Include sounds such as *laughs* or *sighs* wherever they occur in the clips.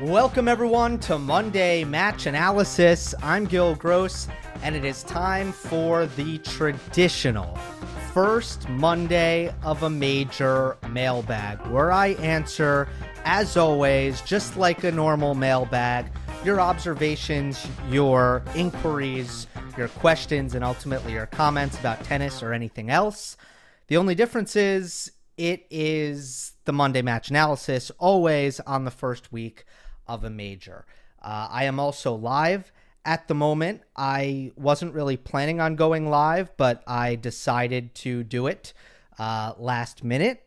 Welcome, everyone, to Monday Match Analysis. I'm Gill Gross, and it is time for the traditional first Monday of a major mailbag, where I answer, as always, just like a normal mailbag, your observations, your inquiries, your questions, and ultimately your comments about tennis or anything else. The only difference is it is the Monday match analysis, always on the first week of a major. Uh, I am also live at the moment. I wasn't really planning on going live, but I decided to do it uh, last minute.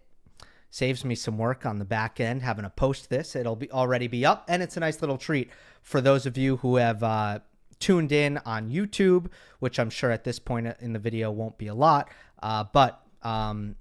Saves me some work on the back end having to post this. It'll be already be up, and it's a nice little treat for those of you who have uh, tuned in on YouTube, which I'm sure at this point in the video won't be a lot, uh, but um,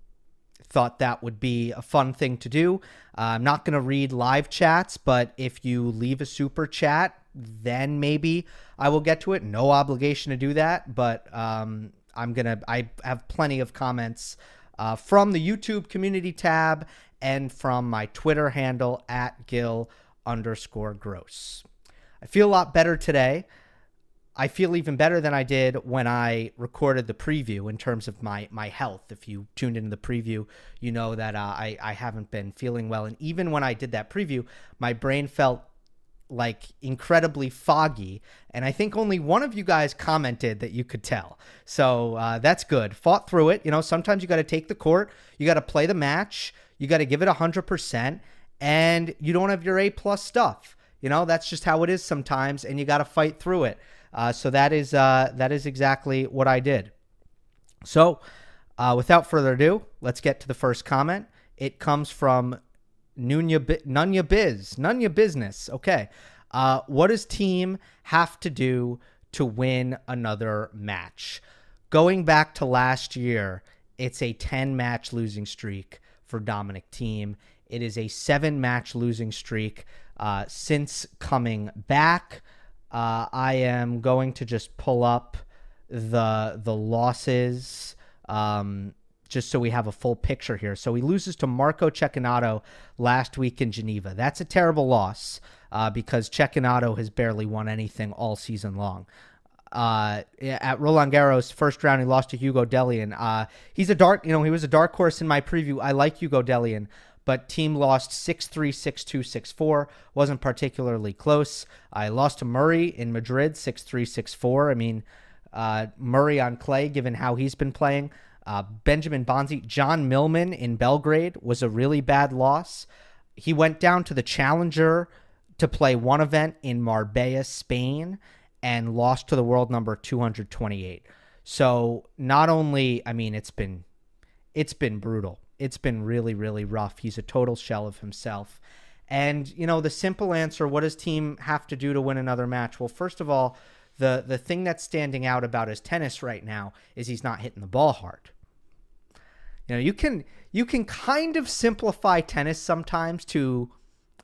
thought that would be a fun thing to do. Uh, I'm not going to read live chats, but if you leave a super chat, then maybe I will get to it. No obligation to do that, but um, I'm going to, I have plenty of comments uh, from the YouTube community tab and from my Twitter handle at Gill underscore gross. I feel a lot better today. I feel even better than I did when I recorded the preview in terms of my my health. If you tuned into the preview, you know that uh, I I haven't been feeling well, and even when I did that preview, my brain felt like incredibly foggy. And I think only one of you guys commented that you could tell. So uh, that's good. Fought through it. You know, sometimes you got to take the court, you got to play the match, you got to give it 100%, and you don't have your A plus stuff. You know, that's just how it is sometimes, and you got to fight through it. Uh, so that is uh, that is exactly what I did. So, uh, without further ado, let's get to the first comment. It comes from Nunya, Nunya Biz, Nunya Business. Okay, uh, what does Thiem have to do to win another match? Going back to last year, it's a 10 match losing streak for Dominic Thiem. It is a seven match losing streak uh, since coming back. Uh, I am going to just pull up the the losses um, just so we have a full picture here. So he loses to Marco Cecchinato last week in Geneva. That's a terrible loss uh, because Cecchinato has barely won anything all season long. Uh, at Roland Garros, first round, he lost to Hugo Dellien. Uh, he's a dark, you know, he was a dark horse in my preview. I like Hugo Dellien, but Thiem lost 6 3, 6 2, 6 4. Wasn't particularly close. I lost to Murray in Madrid 6 3, 6 4. I mean, uh, Murray on clay, given how he's been playing. Uh, Benjamin Bonzi, John Millman in Belgrade was a really bad loss. He went down to the Challenger to play one event in Marbella, Spain, and lost to the world number 228. So not only, I mean, it's been it's been brutal it's been really, really rough. He's a total shell of himself. And, you know, the simple answer what does Thiem have to do to win another match? Well, first of all, the, the thing that's standing out about his tennis right now is he's not hitting the ball hard. You know, you can you can kind of simplify tennis sometimes to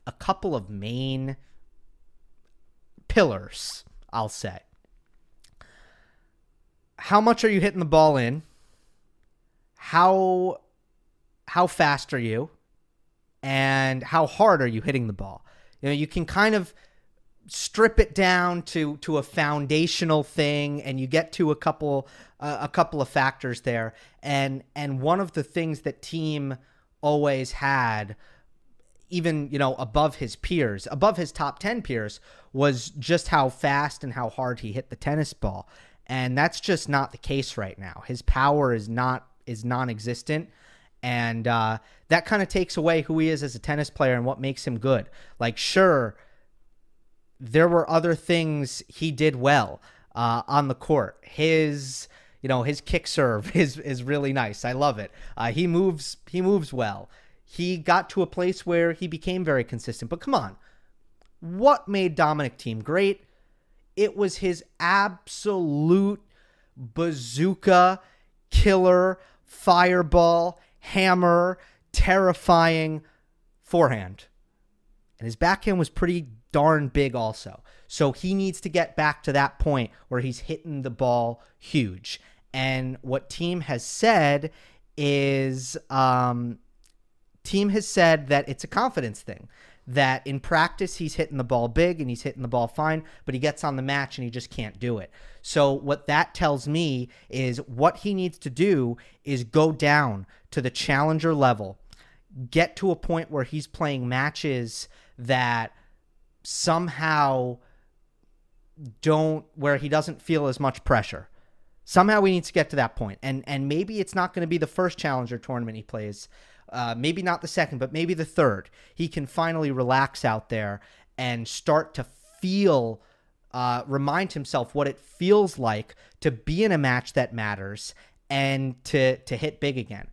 a couple of main pillars, I'll say. How much are you hitting the ball in? How how fast are you and how hard are you hitting the ball. You know, you can kind of strip it down to to a foundational thing and you get to a couple uh, a couple of factors there. And and one of the things that Thiem always had even you know above his peers above his top 10 peers was just how fast and how hard he hit the tennis ball. And that's just not the case right now. His power is not is non-existent and uh, that kind of takes away who he is as a tennis player and what makes him good. Like, sure, there were other things he did well uh, on the court. His, you know, his kick serve *laughs* is is really nice. I love it. Uh, he moves he moves well. He got to a place where he became very consistent. But come on, what made Dominic Thiem great? It was his absolute bazooka killer fireball hammer, terrifying forehand. And his backhand was pretty darn big also. So he needs to get back to that point where he's hitting the ball huge. And what Thiem has said is um, Thiem has said that it's a confidence thing that in practice he's hitting the ball big and he's hitting the ball fine, but he gets on the match and he just can't do it. So what that tells me is what he needs to do is go down to the challenger level, get to a point where he's playing matches that somehow don't where he doesn't feel as much pressure. Somehow we need to get to that point. And and maybe it's not going to be the first challenger tournament he plays uh, maybe not the second, but maybe the third, he can finally relax out there and start to feel, uh, remind himself what it feels like to be in a match that matters and to to hit big again.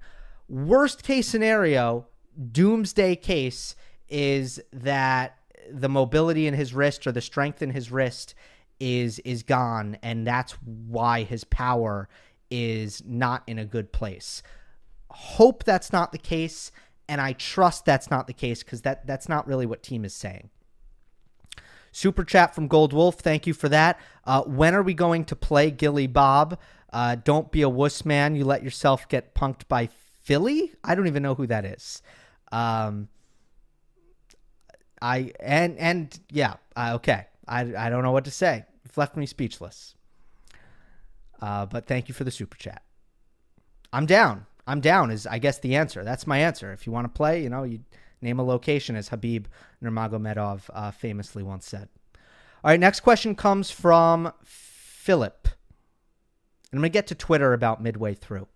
Worst case scenario, doomsday case is that the mobility in his wrist or the strength in his wrist is is gone and that's why his power is not in a good place hope that's not the case, and I trust that's not the case because that that's not really what Thiem is saying. Super chat from Gold Wolf, thank you for that. Uh, when are we going to play Gilly Bob? Uh, don't be a wuss man. You let yourself get punked by Philly. I don't even know who that is. Um, I and and yeah, uh, okay. I I don't know what to say. You've left me speechless. Uh, but thank you for the super chat. I'm down. I'm down is I guess the answer. That's my answer. If you want to play, you know, you name a location as Khabib Nurmagomedov uh, famously once said. All right, next question comes from Philip. And I'm going to get to Twitter about midway through.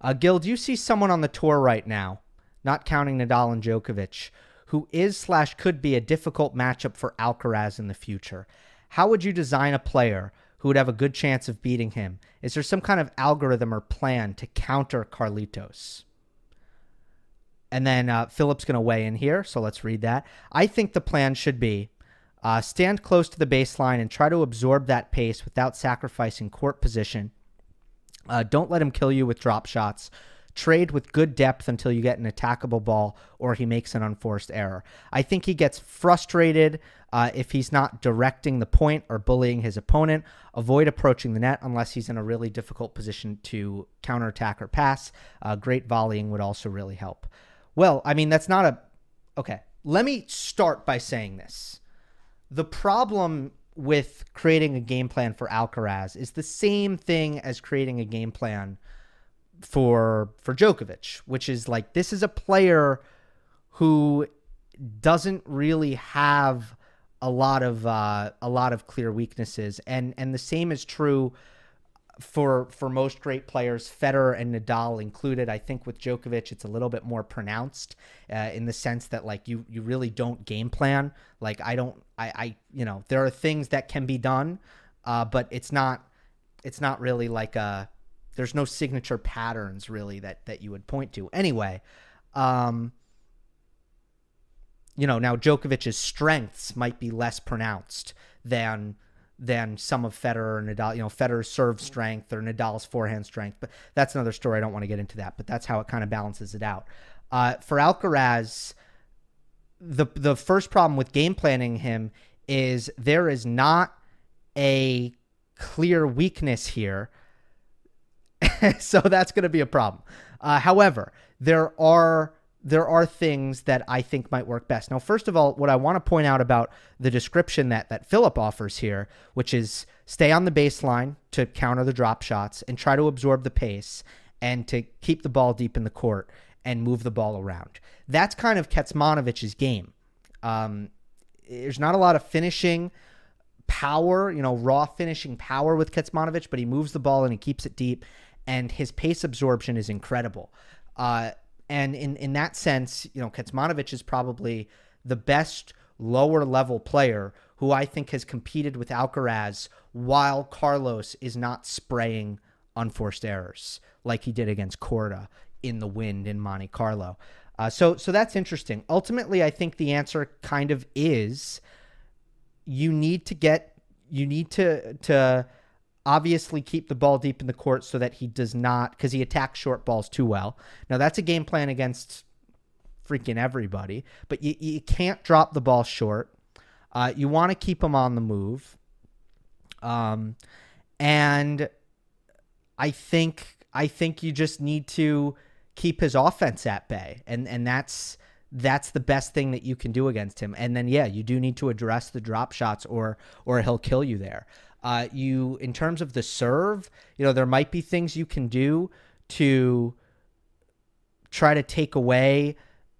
Uh, Gill, do you see someone on the tour right now, not counting Nadal and Djokovic, who is slash could be a difficult matchup for Alcaraz in the future? How would you design a player who would have a good chance of beating him? Is there some kind of algorithm or plan to counter Carlitos? And then uh, Philip's going to weigh in here, so let's read that. I think the plan should be uh, stand close to the baseline and try to absorb that pace without sacrificing court position. Uh, don't let him kill you with drop shots. Trade with good depth until you get an attackable ball or he makes an unforced error. I think he gets frustrated uh, if he's not directing the point or bullying his opponent, avoid approaching the net unless he's in a really difficult position to counterattack or pass. Uh, great volleying would also really help. Well, I mean, that's not a. Okay, let me start by saying this. The problem with creating a game plan for Alcaraz is the same thing as creating a game plan for for Djokovic, which is like this is a player who doesn't really have a lot of uh, a lot of clear weaknesses, and and the same is true for for most great players, Federer and Nadal included. I think with Djokovic, it's a little bit more pronounced uh, in the sense that like you you really don't game plan. Like I don't I I you know there are things that can be done, uh, but it's not it's not really like a there's no signature patterns really that that you would point to. Anyway, um, you know, now Djokovic's strengths might be less pronounced than than some of Federer and Nadal. You know, Federer's serve strength or Nadal's forehand strength, but that's another story. I don't want to get into that, but that's how it kind of balances it out. Uh, for Alcaraz, the the first problem with game planning him is there is not a clear weakness here. *laughs* so that's going to be a problem. Uh, however, there are there are things that I think might work best. Now, first of all, what I want to point out about the description that that Philip offers here, which is stay on the baseline to counter the drop shots and try to absorb the pace and to keep the ball deep in the court and move the ball around. That's kind of Kecmanovic's game. Um, there's not a lot of finishing power, you know, raw finishing power with Ketsmanovich, but he moves the ball and he keeps it deep, and his pace absorption is incredible. Uh, and in, in that sense, you know, Kecmanovic is probably the best lower level player who I think has competed with Alcaraz while Carlos is not spraying unforced errors like he did against Korda in the wind in Monte Carlo. Uh, so so that's interesting. Ultimately, I think the answer kind of is you need to get you need to to obviously keep the ball deep in the court so that he does not because he attacks short balls too well. Now that's a game plan against freaking everybody, but you, you can't drop the ball short. Uh, you want to keep him on the move. Um, and I think I think you just need to keep his offense at bay, and and that's that's the best thing that you can do against him. And then yeah, you do need to address the drop shots or or he'll kill you there. Uh, you in terms of the serve, you know, there might be things you can do to try to take away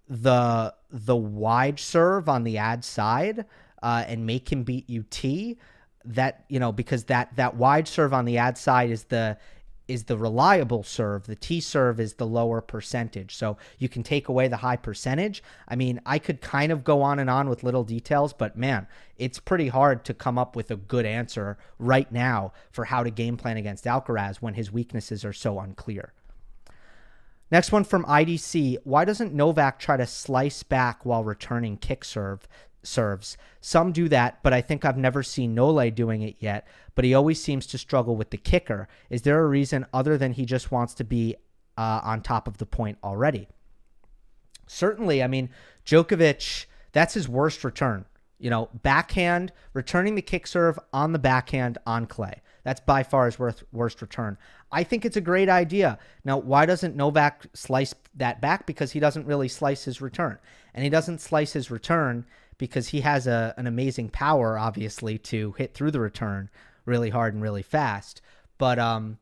the the wide serve on the ad side uh, and make him beat you T. That you know because that that wide serve on the ad side is the is the reliable serve. The T serve is the lower percentage. So you can take away the high percentage. I mean, I could kind of go on and on with little details, but man, it's pretty hard to come up with a good answer right now for how to game plan against Alcaraz when his weaknesses are so unclear. Next one from IDC. Why doesn't Novak try to slice back while returning kick serve? Serves. Some do that, but I think I've never seen Nole doing it yet. But he always seems to struggle with the kicker. Is there a reason other than he just wants to be uh, on top of the point already? Certainly, I mean, Djokovic, that's his worst return. You know, backhand, returning the kick serve on the backhand on clay. That's by far his worst, worst return. I think it's a great idea. Now, why doesn't Novak slice that back? Because he doesn't really slice his return. And he doesn't slice his return because he has a, an amazing power, obviously, to hit through the return really hard and really fast. But um,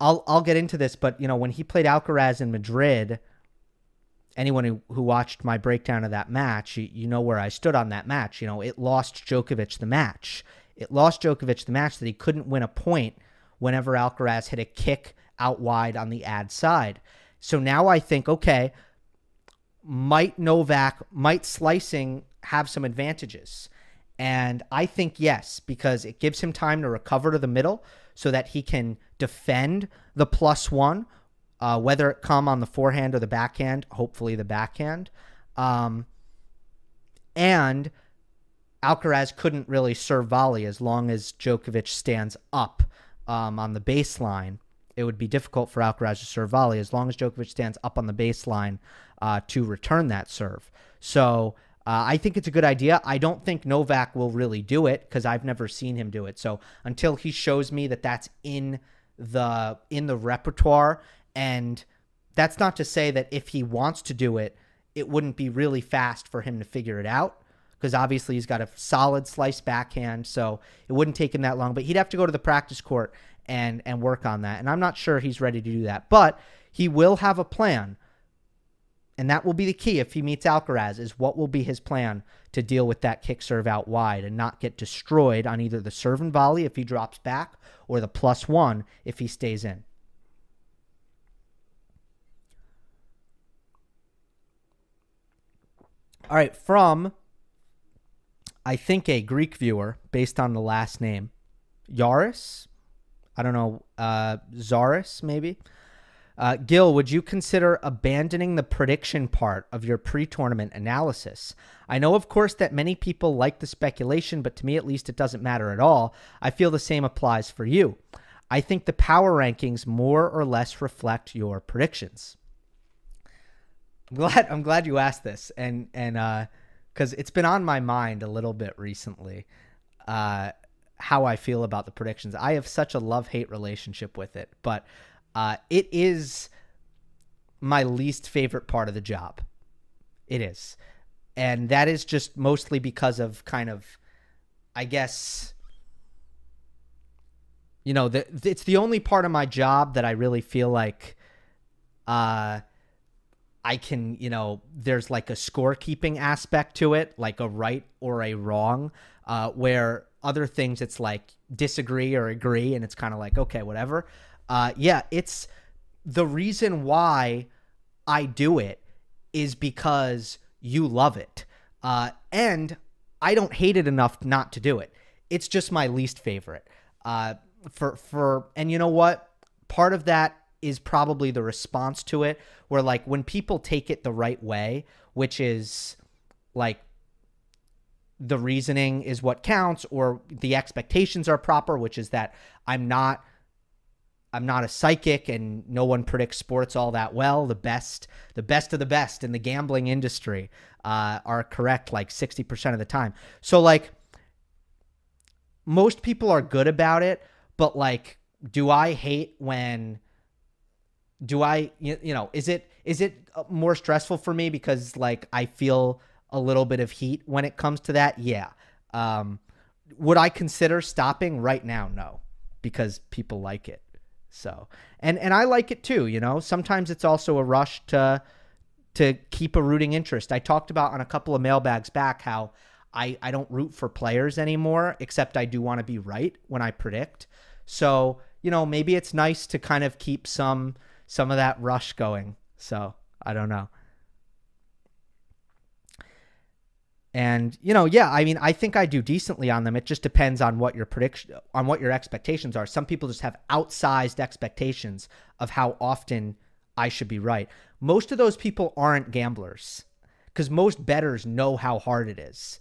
I'll I'll get into this. But you know, when he played Alcaraz in Madrid, anyone who, who watched my breakdown of that match, you, you know where I stood on that match. You know, it lost Djokovic the match. It lost Djokovic the match that he couldn't win a point whenever Alcaraz hit a kick out wide on the ad side. So now I think, okay, might Novak, might slicing have some advantages? And I think yes, because it gives him time to recover to the middle so that he can defend the plus one, uh, whether it come on the forehand or the backhand, hopefully the backhand. Um, and Alcaraz couldn't really serve volley as long as Djokovic stands up um, on the baseline. It would be difficult for Alcaraz to serve volley as long as Djokovic stands up on the baseline uh, to return that serve. So uh, I think it's a good idea. I don't think Novak will really do it because I've never seen him do it. So until he shows me that that's in the in the repertoire, and that's not to say that if he wants to do it, it wouldn't be really fast for him to figure it out because obviously he's got a solid slice backhand, so it wouldn't take him that long. But he'd have to go to the practice court and and work on that, and I'm not sure he's ready to do that. But he will have a plan and that will be the key if he meets Alcaraz is what will be his plan to deal with that kick serve out wide and not get destroyed on either the serve and volley if he drops back or the plus one if he stays in. All right, from I think a Greek viewer based on the last name, Yaris. I don't know, uh, Zaris maybe. Uh, Gill, would you consider abandoning the prediction part of your pre tournament analysis? I know, of course, that many people like the speculation, but to me at least, it doesn't matter at all. I feel the same applies for you. I think the power rankings more or less reflect your predictions. I'm glad I'm glad you asked this, and and because uh, it's been on my mind a little bit recently, uh, how I feel about the predictions. I have such a love hate relationship with it, but uh, it is my least favorite part of the job. It is. And that is just mostly because of kind of, I guess, you know, the, it's the only part of my job that I really feel like uh, I can, you know, there's like a scorekeeping aspect to it, like a right or a wrong, uh, where other things it's like disagree or agree, and it's kind of like, okay, whatever uh, yeah, it's the reason why I do it is because you love it. Uh, and I don't hate it enough not to do it. It's just my least favorite. Uh, for for and you know what? Part of that is probably the response to it, where like when people take it the right way, which is like the reasoning is what counts, or the expectations are proper, which is that I'm not I'm not a psychic and no one predicts sports all that well. The best, the best of the best in the gambling industry uh, are correct like 60% of the time. So, like, most people are good about it, but like, do I hate when, do I, you, you know, is it, is it uh, more stressful for me because like I feel a little bit of heat when it comes to that? Yeah. Um, would I consider stopping right now? No, because people like it. So, and and I like it too. You know, sometimes it's also a rush to to keep a rooting interest. I talked about on a couple of mailbags back how I I don't root for players anymore, except I do want to be right when I predict. So you know, maybe it's nice to kind of keep some some of that rush going. So I don't know. And you know, yeah, I mean, I think I do decently on them. It just depends on what your prediction, on what your expectations are. Some people just have outsized expectations of how often I should be right. Most of those people aren't gamblers because most betters know how hard it is.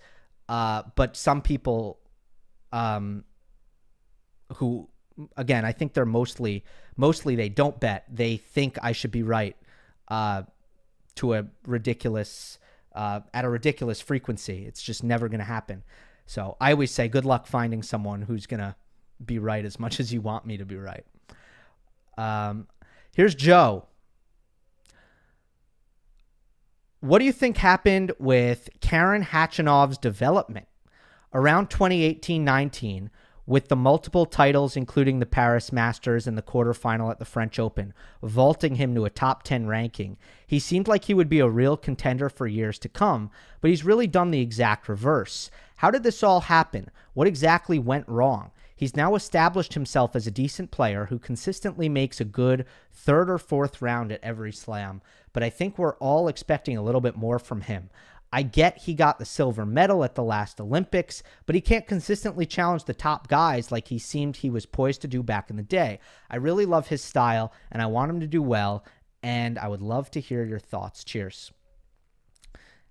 Uh, but some people, um, who again, I think they're mostly mostly they don't bet. They think I should be right uh, to a ridiculous uh, at a ridiculous frequency. It's just never going to happen. So I always say, good luck finding someone who's going to be right as much as you want me to be right. Um, here's Joe. What do you think happened with Karen Khachanov's development around 2018 19? With the multiple titles, including the Paris Masters and the quarterfinal at the French Open, vaulting him to a top 10 ranking. He seemed like he would be a real contender for years to come, but he's really done the exact reverse. How did this all happen? What exactly went wrong? He's now established himself as a decent player who consistently makes a good third or fourth round at every slam, but I think we're all expecting a little bit more from him. I get he got the silver medal at the last Olympics, but he can't consistently challenge the top guys like he seemed he was poised to do back in the day. I really love his style and I want him to do well, and I would love to hear your thoughts. Cheers.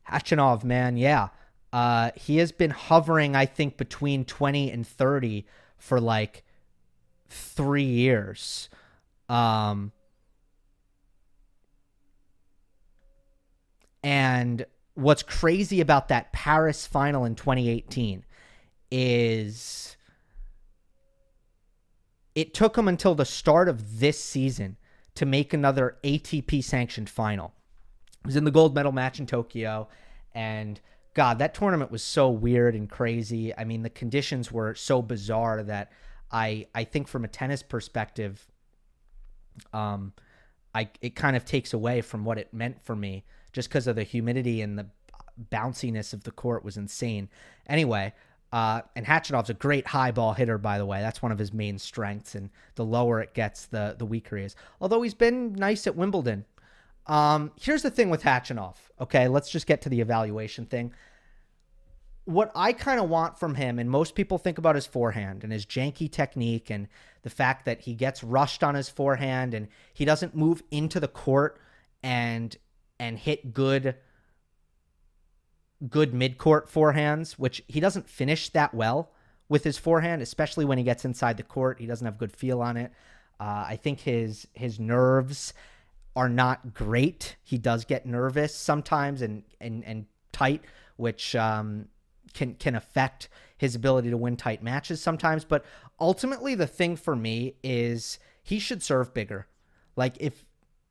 Khachanov, man, yeah. Uh, he has been hovering, I think, between 20 and 30 for like three years. Um, and what's crazy about that Paris final in 2018 is it took him until the start of this season to make another ATP sanctioned final. It was in the gold medal match in Tokyo and god that tournament was so weird and crazy. I mean the conditions were so bizarre that I I think from a tennis perspective um I it kind of takes away from what it meant for me just because of the humidity and the bounciness of the court was insane. Anyway, uh, and Khachanov's a great high ball hitter, by the way. That's one of his main strengths, and the lower it gets, the the weaker he is. Although he's been nice at Wimbledon. Um, here's the thing with Khachanov. Okay, let's just get to the evaluation thing. What I kind of want from him, and most people think about his forehand and his janky technique, and the fact that he gets rushed on his forehand and he doesn't move into the court and and hit good good mid-court forehands, which he doesn't finish that well with his forehand, especially when he gets inside the court. He doesn't have good feel on it. Uh, I think his his nerves are not great. He does get nervous sometimes and and and tight, which um, can can affect his ability to win tight matches sometimes. But ultimately, the thing for me is he should serve bigger. Like if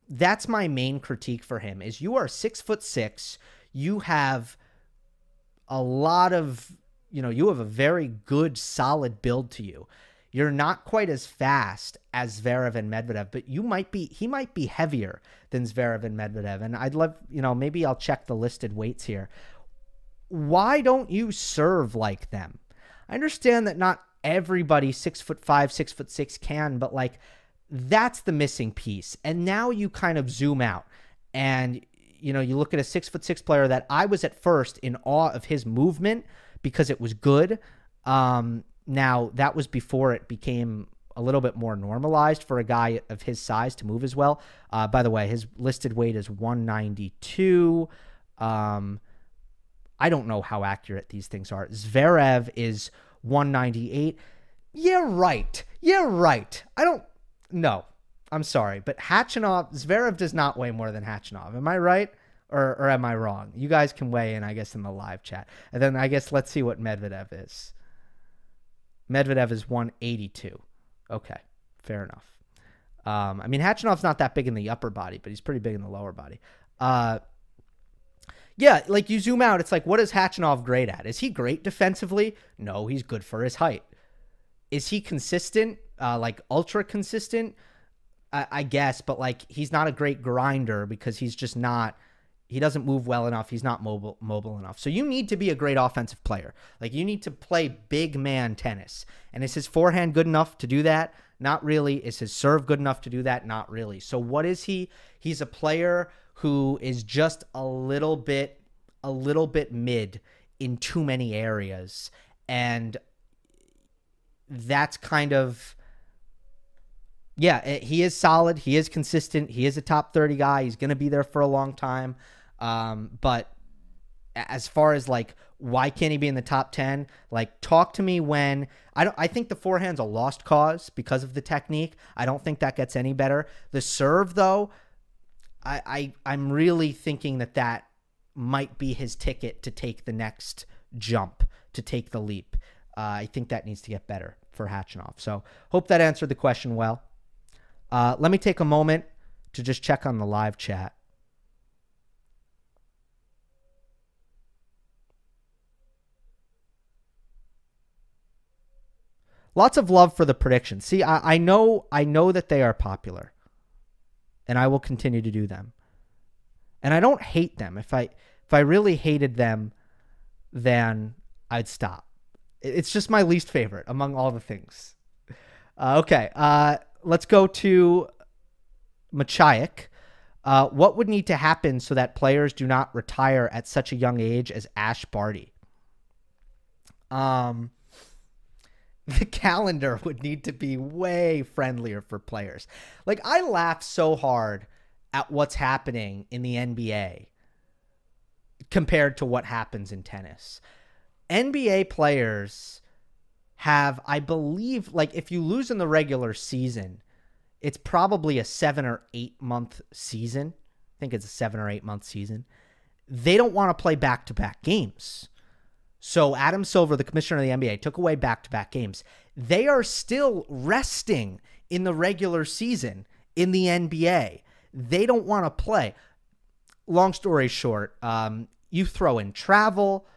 that's my main critique for him is you are six foot six. You have a lot of, you know, you have a very good, solid build to you. You're not quite as fast as Zverev and Medvedev, but you might be, he might be heavier than Zverev and Medvedev. And I'd love, you know, maybe I'll check the listed weights here. Why don't you serve like them? I understand that not everybody six foot five, six foot six can, but like that's the missing piece. And now you kind of zoom out and you know, you look at a six foot six player that I was at first in awe of his movement because it was good. Um, now that was before it became a little bit more normalized for a guy of his size to move as well. Uh, by the way, his listed weight is 192. Um, I don't know how accurate these things are. Zverev is 198. Yeah, right. Yeah, right. I don't. No, I'm sorry, but Khachanov, Zverev does not weigh more than Khachanov. Am I right? Or, or am I wrong? You guys can weigh in, I guess, in the live chat. And then I guess let's see what Medvedev is. Medvedev is 182. Okay, fair enough. Um, I mean, Khachanov's not that big in the upper body, but he's pretty big in the lower body. Uh, yeah, like you zoom out, it's like, what is Khachanov great at? Is he great defensively? No, he's good for his height. Is he consistent? Uh, like ultra consistent? I, I guess, but like he's not a great grinder because he's just not he doesn't move well enough. He's not mobile mobile enough. So you need to be a great offensive player. Like you need to play big man tennis. And is his forehand good enough to do that? Not really. Is his serve good enough to do that? Not really. So what is he? He's a player who is just a little bit a little bit mid in too many areas. And that's kind of yeah, he is solid. He is consistent. He is a top 30 guy. He's going to be there for a long time. Um, but as far as like why can't he be in the top 10 like talk to me when i don't i think the forehand's a lost cause because of the technique i don't think that gets any better the serve though i, I i'm really thinking that that might be his ticket to take the next jump to take the leap uh, i think that needs to get better for Khachanov. so hope that answered the question well uh, let me take a moment to just check on the live chat Lots of love for the predictions. See, I, I know I know that they are popular. And I will continue to do them. And I don't hate them. If I if I really hated them, then I'd stop. It's just my least favorite among all the things. Uh, okay, uh, let's go to Machiak. Uh, what would need to happen so that players do not retire at such a young age as Ash Barty? Um, *laughs* the calendar would need to be way friendlier for players. Like I laugh so hard at what's happening in the NBA compared to what happens in tennis. NBA players have, I believe, like if you lose in the regular season, it's probably a seven or eight month season. I think it's a seven or eight month season. They don't want to play back to back games. So Adam Silver, the commissioner of the NBA, took away back-to-back games. They are still resting in the regular season in the NBA. They don't want to play. Long story short, um, you throw in travel,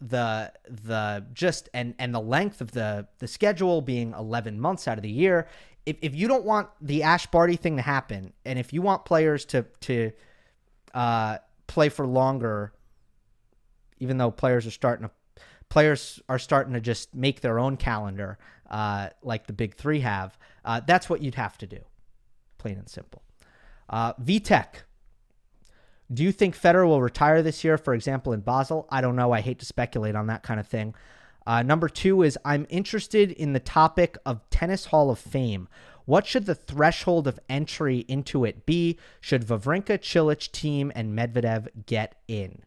the the just and and the length of the the schedule being 11 months out of the year. If if you don't want the Ash Barty thing to happen, and if you want players to to uh, play for longer even though players are starting to players are starting to just make their own calendar uh, like the big three have. Uh, that's what you'd have to do, plain and simple. Uh, VTech. Do you think Federer will retire this year, for example, in Basel? I don't know. I hate to speculate on that kind of thing. Uh, number two is I'm interested in the topic of Tennis Hall of Fame. What should the threshold of entry into it be? Should Wawrinka, Cilic, Thiem, and Medvedev get in?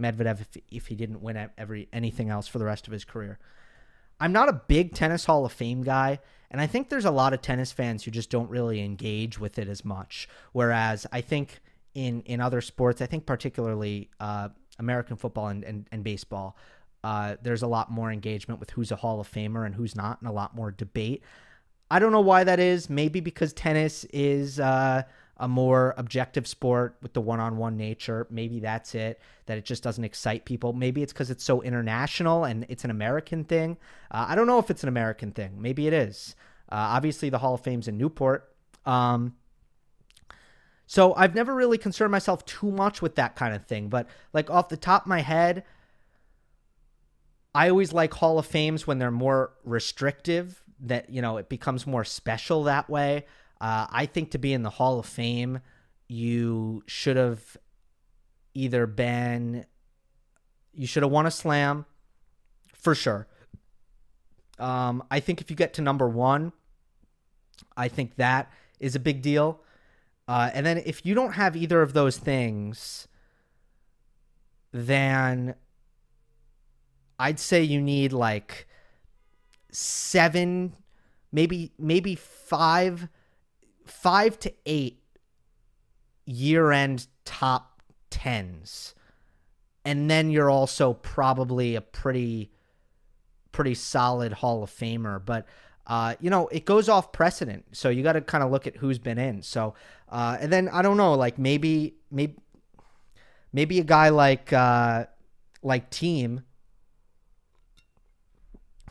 Medvedev if, if he didn't win every anything else for the rest of his career. I'm not a big tennis Hall of Fame guy, and I think there's a lot of tennis fans who just don't really engage with it as much. Whereas I think in in other sports, I think particularly uh, American football and, and, and baseball, uh, there's a lot more engagement with who's a Hall of Famer and who's not, and a lot more debate. I don't know why that is. Maybe because tennis is uh, a more objective sport with the one-on-one nature. Maybe that's it. That it just doesn't excite people. Maybe it's because it's so international and it's an American thing. Uh, I don't know if it's an American thing. Maybe it is. Uh, obviously, the Hall of Fame's in Newport. Um, so I've never really concerned myself too much with that kind of thing. But like off the top of my head, I always like Hall of Fames when they're more restrictive. That you know it becomes more special that way. Uh, I think to be in the Hall of Fame, you should have either been, you should have won a slam for sure. Um, I think if you get to number one, I think that is a big deal. Uh, and then if you don't have either of those things, then I'd say you need like seven, maybe maybe five five to eight year end top tens. And then you're also probably a pretty pretty solid Hall of Famer. But uh, you know, it goes off precedent. So you got to kind of look at who's been in. So, uh, and then I don't know, like maybe, maybe, maybe a guy like, uh, like Thiem,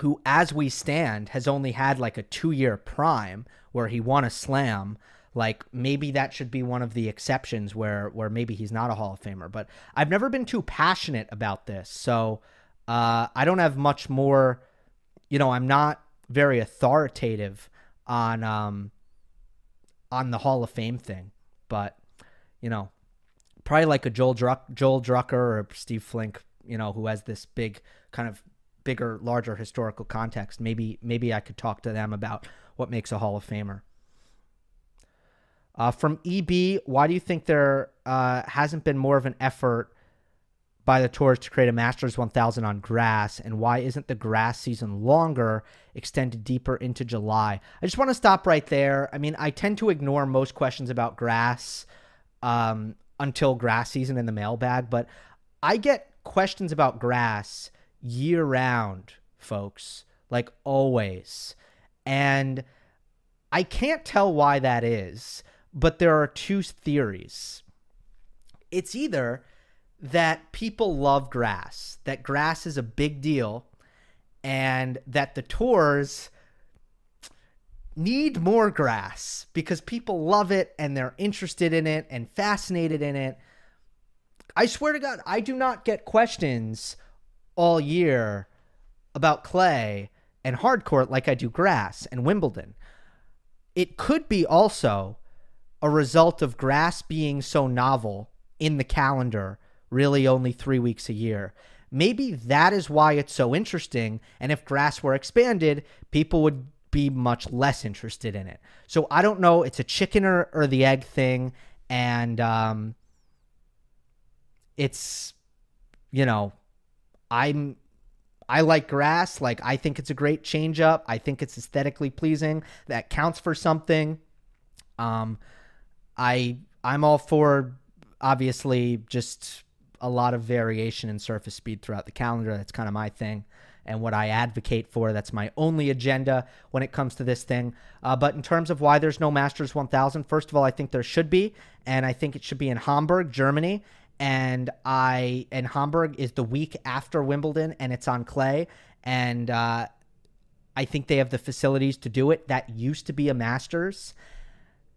who, as we stand, has only had like a two year prime where he won a slam. Like maybe that should be one of the exceptions where where maybe he's not a Hall of Famer. But I've never been too passionate about this, so uh, I don't have much more. You know, I'm not very authoritative on um on the Hall of Fame thing, but you know, probably like a Joel Druck, Joel Drucker or Steve Flink, you know, who has this big kind of bigger, larger historical context. Maybe maybe I could talk to them about what makes a Hall of Famer. Uh, from EB, why do you think there uh, hasn't been more of an effort by the tours to create a Masters 1000 on grass, and why isn't the grass season longer, extended deeper into July? I just want to stop right there. I mean, I tend to ignore most questions about grass um, until grass season in the mailbag, but I get questions about grass year round, folks, like always. And I can't tell why that is, but there are two theories. It's either that people love grass, that grass is a big deal, and that the tours need more grass because people love it and they're interested in it and fascinated in it. I swear to God, I do not get questions all year about clay and hardcourt like I do grass and Wimbledon. It could be also a result of grass being so novel in the calendar really only three weeks a year. Maybe that is why it's so interesting. And if grass were expanded, people would be much less interested in it. So I don't know. It's a chicken or, or the egg thing. And um, it's, you know, I'm I like grass. Like I think it's a great change up. I think it's aesthetically pleasing. That counts for something. Um, I I'm all for obviously just a lot of variation in surface speed throughout the calendar. That's kind of my thing and what I advocate for. That's my only agenda when it comes to this thing. Uh, but in terms of why there's no Masters 1000, first of all, I think there should be, and I think it should be in Hamburg, Germany. And I and Hamburg is the week after Wimbledon, and it's on clay. And uh, I think they have the facilities to do it. That used to be a Masters.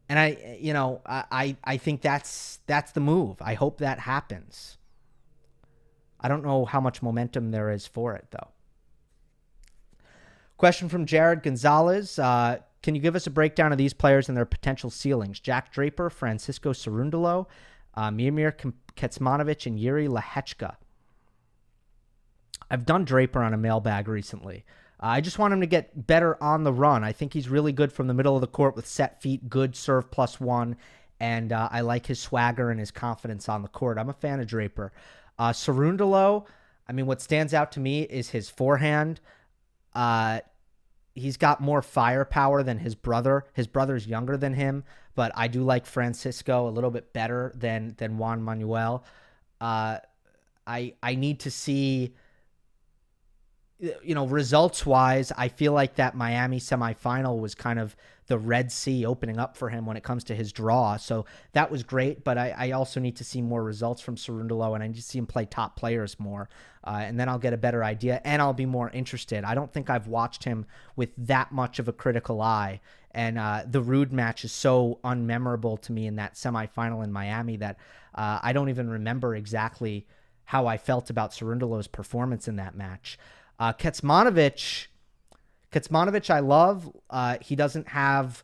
And I, you know, I, I think that's that's the move. I hope that happens. I don't know how much momentum there is for it, though. Question from Jared Gonzalez. Uh, can you give us a breakdown of these players and their potential ceilings? Jack Draper, Francisco Cerundolo, uh, Miomir and Jiri Lehecka. I've done Draper on a mailbag recently. Uh, I just want him to get better on the run. I think he's really good from the middle of the court with set feet, good serve plus one, and uh, I like his swagger and his confidence on the court. I'm a fan of Draper. Uh, Cerundolo, I mean, what stands out to me is his forehand. Uh, he's got more firepower than his brother. His brother's younger than him, but I do like Francisco a little bit better than than Juan Manuel. Uh, I I need to see you know, results wise, I feel like that Miami semifinal was kind of the Red Sea opening up for him when it comes to his draw. So that was great, but I, I also need to see more results from Cerundolo and I need to see him play top players more. Uh, and then I'll get a better idea and I'll be more interested. I don't think I've watched him with that much of a critical eye. And uh, the Ruud match is so unmemorable to me in that semifinal in Miami that uh, I don't even remember exactly how I felt about Cerundolo's performance in that match. Uh, Kecmanovic, Kecmanovic, I love. Uh, he doesn't have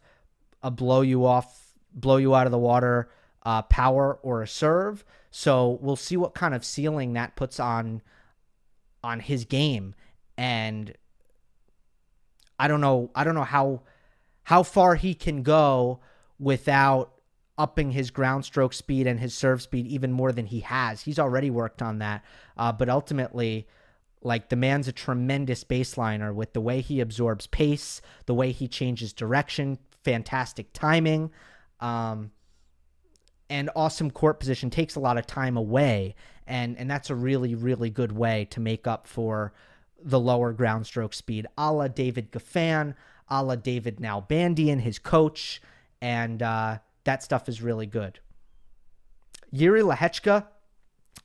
a blow you off, blow you out of the water uh, power or a serve. So we'll see what kind of ceiling that puts on on his game. And I don't know. I don't know how how far he can go without upping his ground stroke speed and his serve speed even more than he has. He's already worked on that, uh, but ultimately like the man's a tremendous baseliner with the way he absorbs pace, the way he changes direction, fantastic timing, um, and awesome court position takes a lot of time away, and and that's a really really good way to make up for the lower ground stroke speed, a la David Goffin, a la David Nalbandian, his coach, and uh, that stuff is really good. Jiri Lehecka,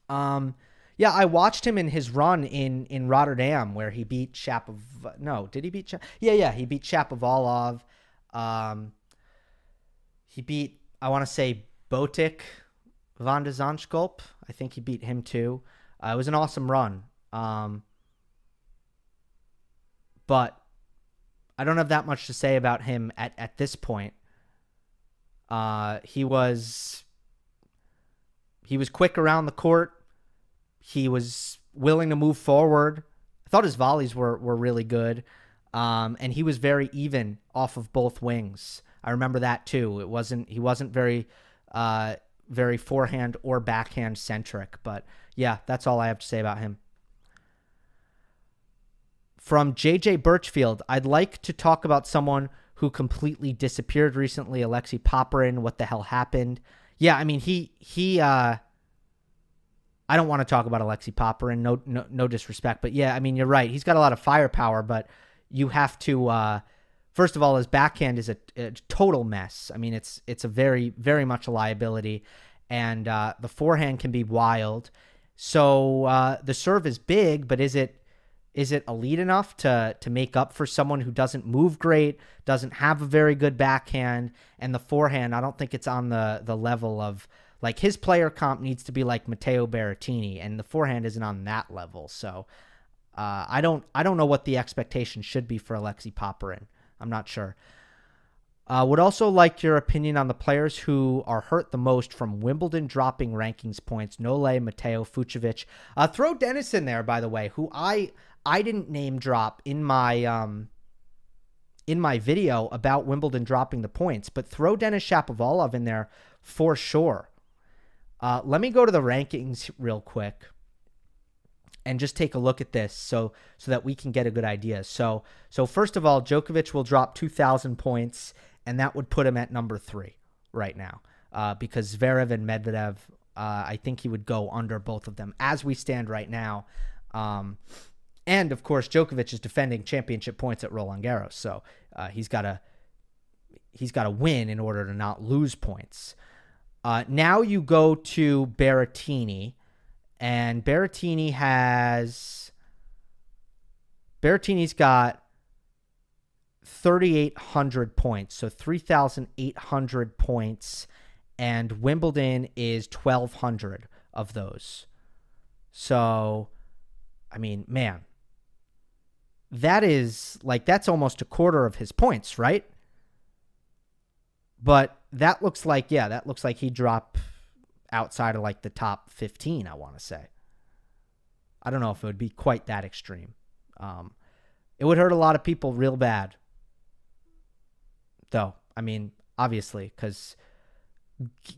um, yeah, I watched him in his run in in Rotterdam where he beat Shapov. No, did he beat? Chap- yeah, yeah, he beat Shapovalov. Um, he beat I want to say Botic Van de. I think he beat him too. Uh, it was an awesome run. Um, but I don't have that much to say about him at, at this point. Uh, he was he was quick around the court. He was willing to move forward. I thought his volleys were were really good, um, and he was very even off of both wings. I remember that too. It wasn't he wasn't very uh, very forehand or backhand centric, but yeah, that's all I have to say about him. From JJ Birchfield, I'd like to talk about someone who completely disappeared recently, Alexei Popyrin. What the hell happened? Yeah, I mean he he uh I don't want to talk about Alexei Popyrin, no, no no disrespect, but yeah, I mean you're right. He's got a lot of firepower, but you have to uh first of all his backhand is a, a total mess. I mean it's it's a very very much a liability and uh the forehand can be wild. So uh the serve is big, but is it is it elite enough to to make up for someone who doesn't move great, doesn't have a very good backhand, and the forehand? I don't think it's on the the level of like his player comp needs to be like Matteo Berrettini, and the forehand isn't on that level. So uh, I don't I don't know what the expectation should be for Alexei Popyrin. I'm not sure. Uh, would also like your opinion on the players who are hurt the most from Wimbledon dropping rankings points. Nole, Matteo, Fucsovics. Uh, throw Denis in there, by the way, who I I didn't name drop in my um in my video about Wimbledon dropping the points, but throw Denis Shapovalov in there for sure. Uh, let me go to the rankings real quick and just take a look at this so so that we can get a good idea. So so first of all, Djokovic will drop 2,000 points, and that would put him at number three right now uh, because Zverev and Medvedev. Uh, I think he would go under both of them as we stand right now. Um, and of course, Djokovic is defending championship points at Roland Garros, so uh, he's got to he's got to win in order to not lose points. Uh, now you go to Berrettini, and Berrettini has Berrettini's got 3,800 points, so 3,800 points, and Wimbledon is 1,200 of those. So, I mean, man, that is like that's almost a quarter of his points, right? But that looks like yeah, that looks like he dropped outside of like the top 15, I want to say. I don't know if it would be quite that extreme. Um, it would hurt a lot of people real bad. Though, I mean, obviously, because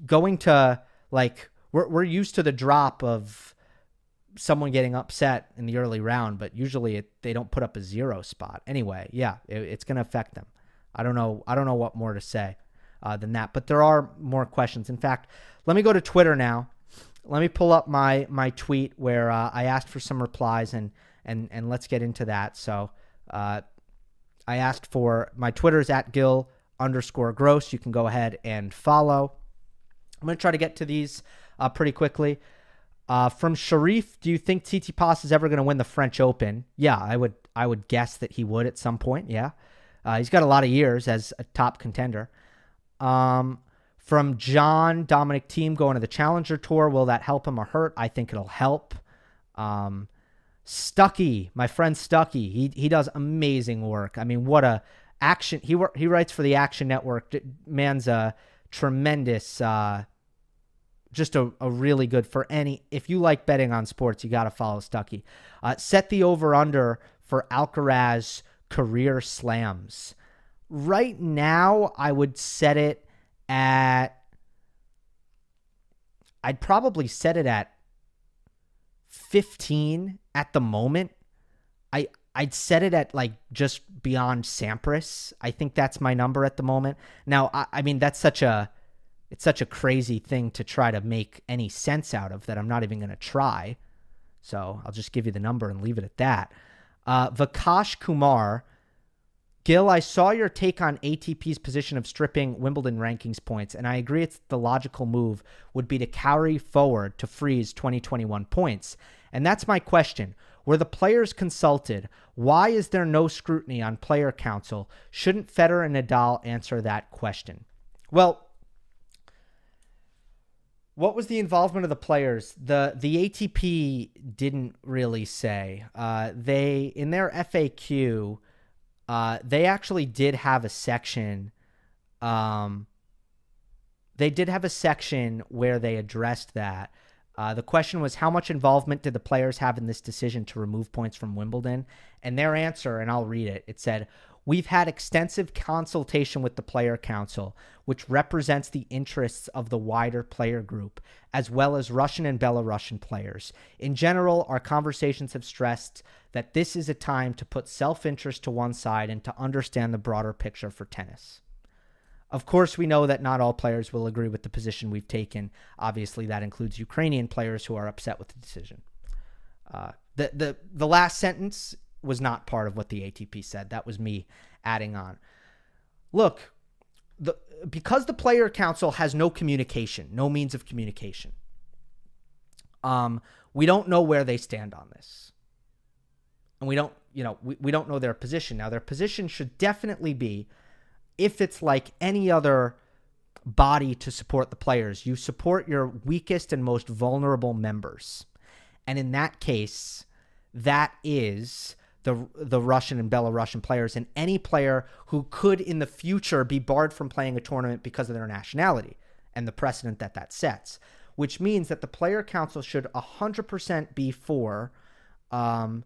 going to like we're we're used to the drop of someone getting upset in the early round, but usually it, they don't put up a zero spot. Anyway, yeah, it, it's going to affect them. I don't know. I don't know what more to say uh, than that. But there are more questions. In fact, let me go to Twitter now. Let me pull up my my tweet where uh, I asked for some replies and and and let's get into that. So uh, I asked for my Twitter is at Gill underscore Gross. You can go ahead and follow. I'm going to try to get to these uh, pretty quickly. Uh, from Sharif, do you think Tsitsipas is ever going to win the French Open? Yeah, I would. I would guess that he would at some point. Yeah, uh, he's got a lot of years as a top contender. Um, from John Dominic Thiem going to the Challenger Tour, will that help him or hurt? I think it'll help. Um, Stuckey, my friend Stuckey, he he does amazing work. I mean, what a action he he writes for the Action Network. Man's a tremendous. Uh, just a, a really good for any if you like betting on sports you got to follow Stuckey. uh, set the over under for alcaraz career slams right now i would set it at i'd probably set it at 15 at the moment i i'd set it at like just beyond sampras i think that's my number at the moment now i, I mean that's such a it's such a crazy thing to try to make any sense out of that I'm not even going to try. So I'll just give you the number and leave it at that. Uh, Vakash Kumar, Gill, I saw your take on ATP's position of stripping Wimbledon rankings points, and I agree it's the logical move would be to carry forward to freeze 2021 points. And that's my question. Were the players consulted? Why is there no scrutiny on player council? Shouldn't Federer and Nadal answer that question? Well, what was the involvement of the players? The the ATP didn't really say. Uh, they in their FAQ uh, they actually did have a section. Um, they did have a section where they addressed that. Uh, the question was how much involvement did the players have in this decision to remove points from Wimbledon? And their answer, and I'll read it, it said, We've had extensive consultation with the Player Council, which represents the interests of the wider player group, as well as Russian and Belarusian players. In general, our conversations have stressed that this is a time to put self interest to one side and to understand the broader picture for tennis. Of course, we know that not all players will agree with the position we've taken. Obviously, that includes Ukrainian players who are upset with the decision. Uh, the, the, the last sentence was not part of what the ATP said. That was me adding on. Look, the because the player council has no communication, no means of communication. Um, we don't know where they stand on this. And we don't, you know, we, we don't know their position. Now, their position should definitely be if it's like any other body to support the players, you support your weakest and most vulnerable members. And in that case, that is the the Russian and Belarusian players and any player who could in the future be barred from playing a tournament because of their nationality and the precedent that that sets, which means that the player council should 100% be for um,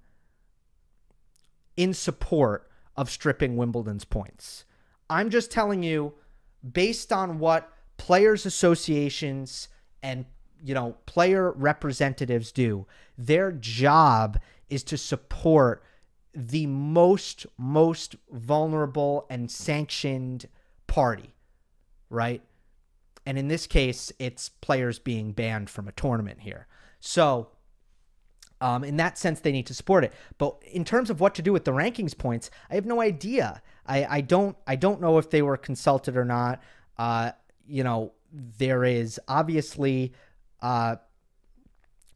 in support of stripping Wimbledon's points. I'm just telling you based on what players associations and you know player representatives do, their job is to support the most most vulnerable and sanctioned party, right? And in this case, it's players being banned from a tournament here. So, um, in that sense, they need to support it. But in terms of what to do with the rankings points, I have no idea. I, I don't I don't know if they were consulted or not. Uh, you know, there is obviously uh,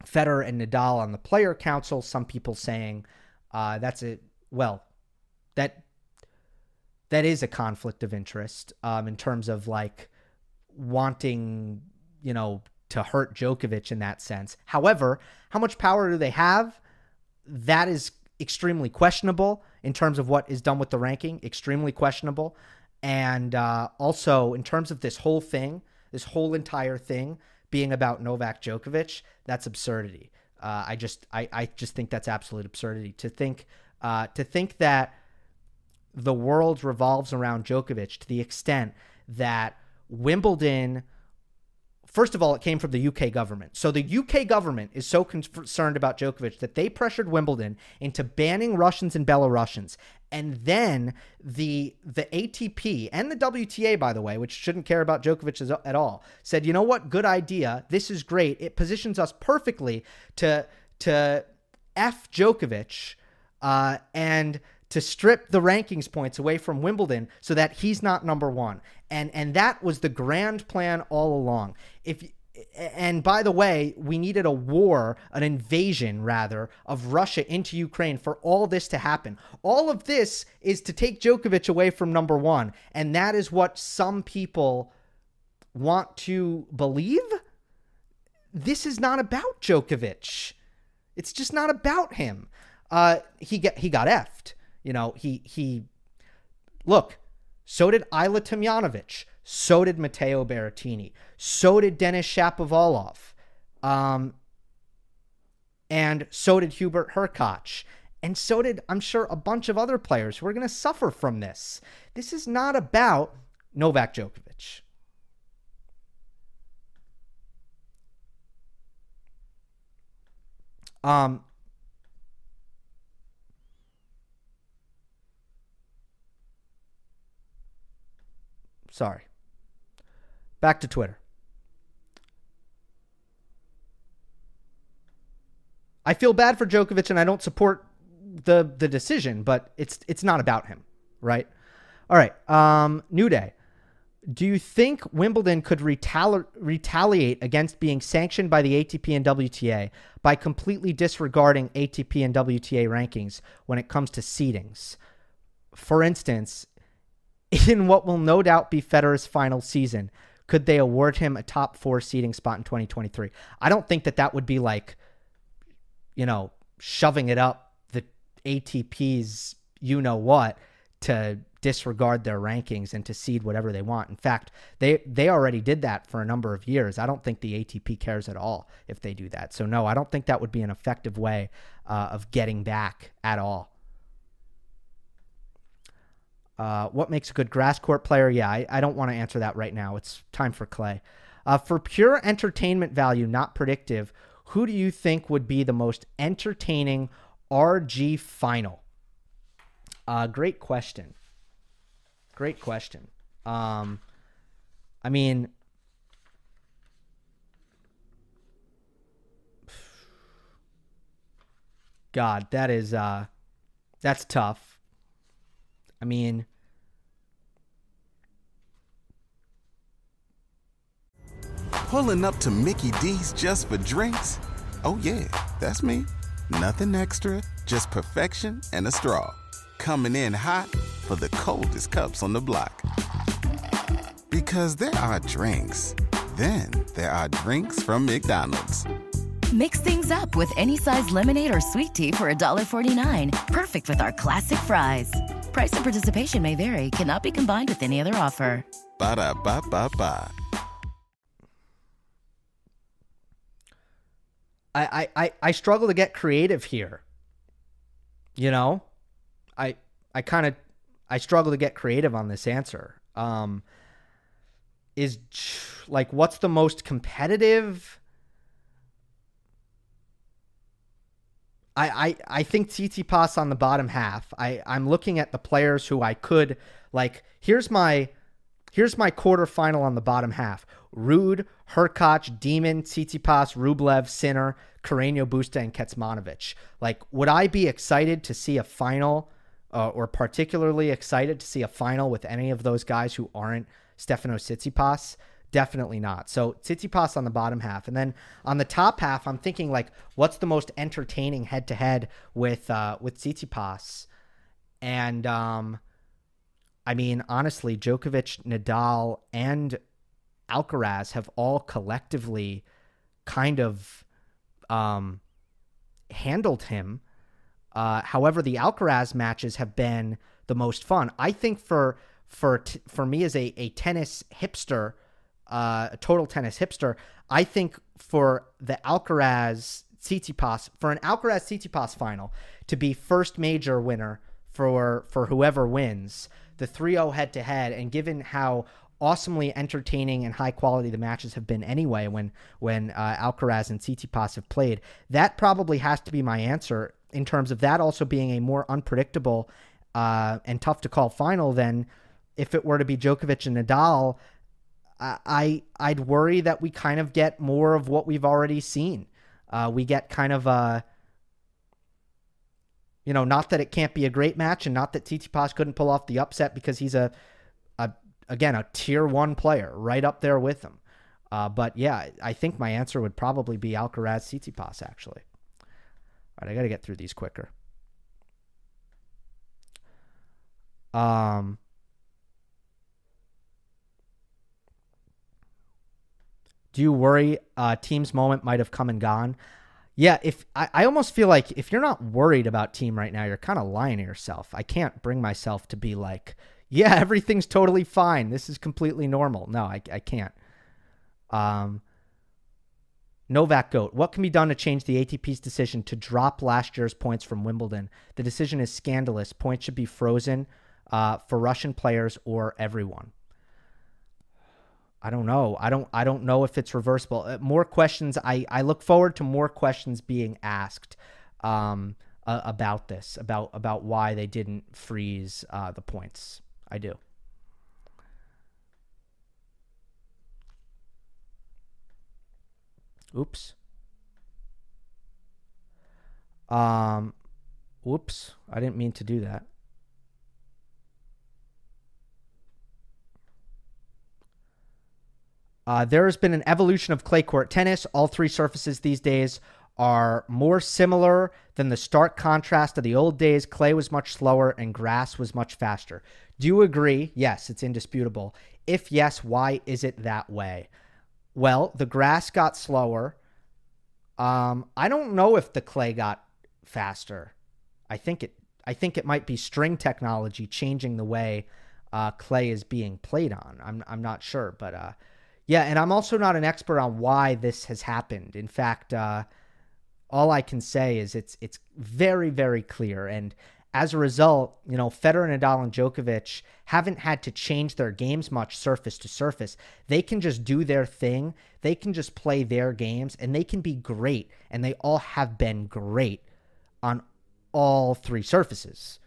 Federer and Nadal on the player council. Some people saying uh, that's a well, that that is a conflict of interest um, in terms of like wanting, you know, to hurt Djokovic in that sense. However, how much power do they have? That is extremely questionable in terms of what is done with the ranking. Extremely questionable, and uh, also in terms of this whole thing, this whole entire thing being about Novak Djokovic, that's absurdity. Uh, I just I, I just think that's absolute absurdity to think uh, to think that the world revolves around Djokovic to the extent that Wimbledon First of all, it came from the UK government. So the UK government is so concerned about Djokovic that they pressured Wimbledon into banning Russians and Belarusians. And then the the ATP and the WTA, by the way, which shouldn't care about Djokovic at all, said, "You know what? Good idea. This is great. It positions us perfectly to to f Djokovic uh, and to strip the rankings points away from Wimbledon so that he's not number one. And and that was the grand plan all along. If and by the way, we needed a war, an invasion rather, of Russia into Ukraine for all this to happen. All of this is to take Djokovic away from number one. And that is what some people want to believe. This is not about Djokovic. It's just not about him. Uh, he get he got effed. You know, he he look, so did Ajla Tomljanovic, so did Matteo Berrettini, so did Denis Shapovalov, um, and so did Hubert Hurkacz. And so did, I'm sure, a bunch of other players who are going to suffer from this. This is not about Novak Djokovic. Um, Sorry. Back to Twitter. I feel bad for Djokovic and I don't support the the decision, but it's it's not about him. right? All right. Um, New Day. Do you think Wimbledon could retali- retaliate against being sanctioned by the ATP and WTA by completely disregarding ATP and WTA rankings when it comes to seedings? For instance, in what will no doubt be Federer's final season, could they award him a top four seeding spot in 2023? I don't think that that would be like, you know, shoving it up the ATP's you know what to disregard their rankings and to seed whatever they want. In fact, they they already did that for a number of years. I don't think the ATP cares at all if they do that. So no, I don't think that would be an effective way uh, of getting back at all. Uh, what makes a good grass court player? Yeah, I, I don't want to answer that right now. It's time for Clay. Uh, for pure entertainment value, not predictive, who do you think would be the most entertaining RG final? Uh, great question. Great question. Um, I mean, *sighs* God, that is uh, that's tough. I mean, pulling up to Mickey D's just for drinks. Oh yeah, that's me. Nothing extra, just perfection and a straw coming in hot for the coldest cups on the block. Because there are drinks, then there are drinks from McDonald's. Mix things up with any size lemonade or sweet tea for $1.49. Perfect with our classic fries. Price and participation may vary, cannot be combined with any other offer. Ba da ba ba ba. I, I, I struggle to get creative here. You know? I I kind of I struggle to get creative on this answer. Um, is like what's the most competitive? I, I, I think Tsitsipas on the bottom half. I, I'm looking at the players who I could like. Here's my here's my quarterfinal on the bottom half: Ruud, Hurkacz, Demon, Tsitsipas, Rublev, Sinner, Carreño Busta, and Kecmanovic. Like, would I be excited to see a final? uh, or particularly excited to see a final with any of those guys who aren't Stefano Tsitsipas? Definitely not. So Tsitsipas on the bottom half, and then on the top half, I'm thinking like, what's the most entertaining head to head with uh, with Tsitsipas? And um, I mean, honestly, Djokovic, Nadal, and Alcaraz have all collectively kind of um, handled him uh, however, the Alcaraz matches have been the most fun. I think for for t- for me as a, a tennis hipster, uh, a total tennis hipster, I think for the Alcaraz Tsitsipas for an Alcaraz Tsitsipas final to be first major winner for for whoever wins the 3-0 head to head and given how awesomely entertaining and high quality the matches have been anyway when when uh, Alcaraz and Tsitsipas have played that probably has to be my answer in terms of that also being a more unpredictable uh, and tough to call final than if it were to be Djokovic and Nadal. I I'd worry that we kind of get more of what we've already seen. Uh, we get kind of a, you know, not that it can't be a great match, and not that Tsitsipas couldn't pull off the upset because he's a, a again a tier one player right up there with him. Uh, but yeah, I think my answer would probably be Alcaraz Tsitsipas actually. All right, I got to get through these quicker. Um, do you worry uh, Thiem's moment might have come and gone? Yeah, if I, I almost feel like if you're not worried about Thiem right now, you're kind of lying to yourself. I can't bring myself to be like, yeah, *laughs* everything's totally fine. This is completely normal. No, I, I can't. Um, Novak Goat, what can be done to change the ATP's decision to drop last year's points from Wimbledon? The decision is scandalous. Points should be frozen uh, for Russian players or everyone. I don't know. I don't. I don't know if it's reversible. Uh, more questions. I I look forward to more questions being asked um, uh, about this, about about why they didn't freeze uh, the points. I do. Oops. Um, whoops. I didn't mean to do that. Uh, there has been an evolution of clay court tennis. All three surfaces these days are more similar than the stark contrast of the old days. Clay was much slower and grass was much faster. Do you agree? Yes, it's indisputable. If yes, why is it that way? Well, the grass got slower. Um, I don't know if the clay got faster. I think it. I think it might be string technology changing the way uh, clay is being played on. I'm I'm not sure, but uh, yeah, and I'm also not an expert on why this has happened. In fact, uh, all I can say is it's it's very very clear, and as a result, you know, Federer, Nadal, and Djokovic haven't had to change their games much surface to surface. They can just do their thing. They can just play their games, and they can be great. And they all have been great on all three surfaces.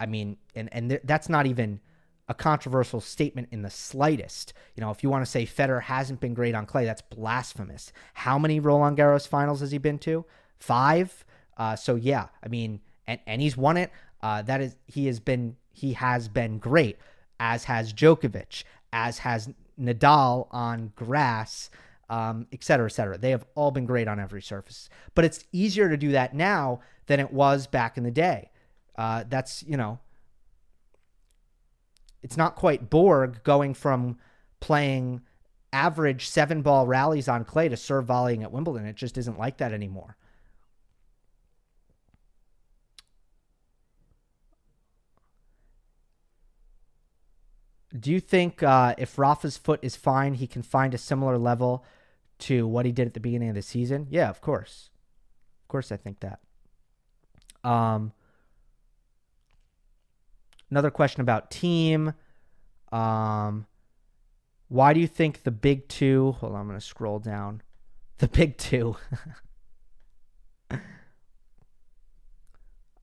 I mean, and and th- that's not even a controversial statement in the slightest. You know, if you want to say Federer hasn't been great on clay, that's blasphemous. How many Roland Garros finals has he been to? Five. Uh, so yeah, I mean, and and he's won it. Uh, that is, he has been he has been great, as has Djokovic, as has Nadal on grass, um, et cetera, et cetera. They have all been great on every surface. But it's easier to do that now than it was back in the day. Uh, that's you know it's not quite Borg going from playing average seven ball rallies on clay to serve volleying at Wimbledon. It just isn't like that anymore. Do you think uh, if Rafa's foot is fine, he can find a similar level to what he did at the beginning of the season? Yeah, of course. Of course, I think that. Um, Another question about Thiem. Um, why do you think the big two? Hold on, I'm going to scroll down. The big two. *laughs*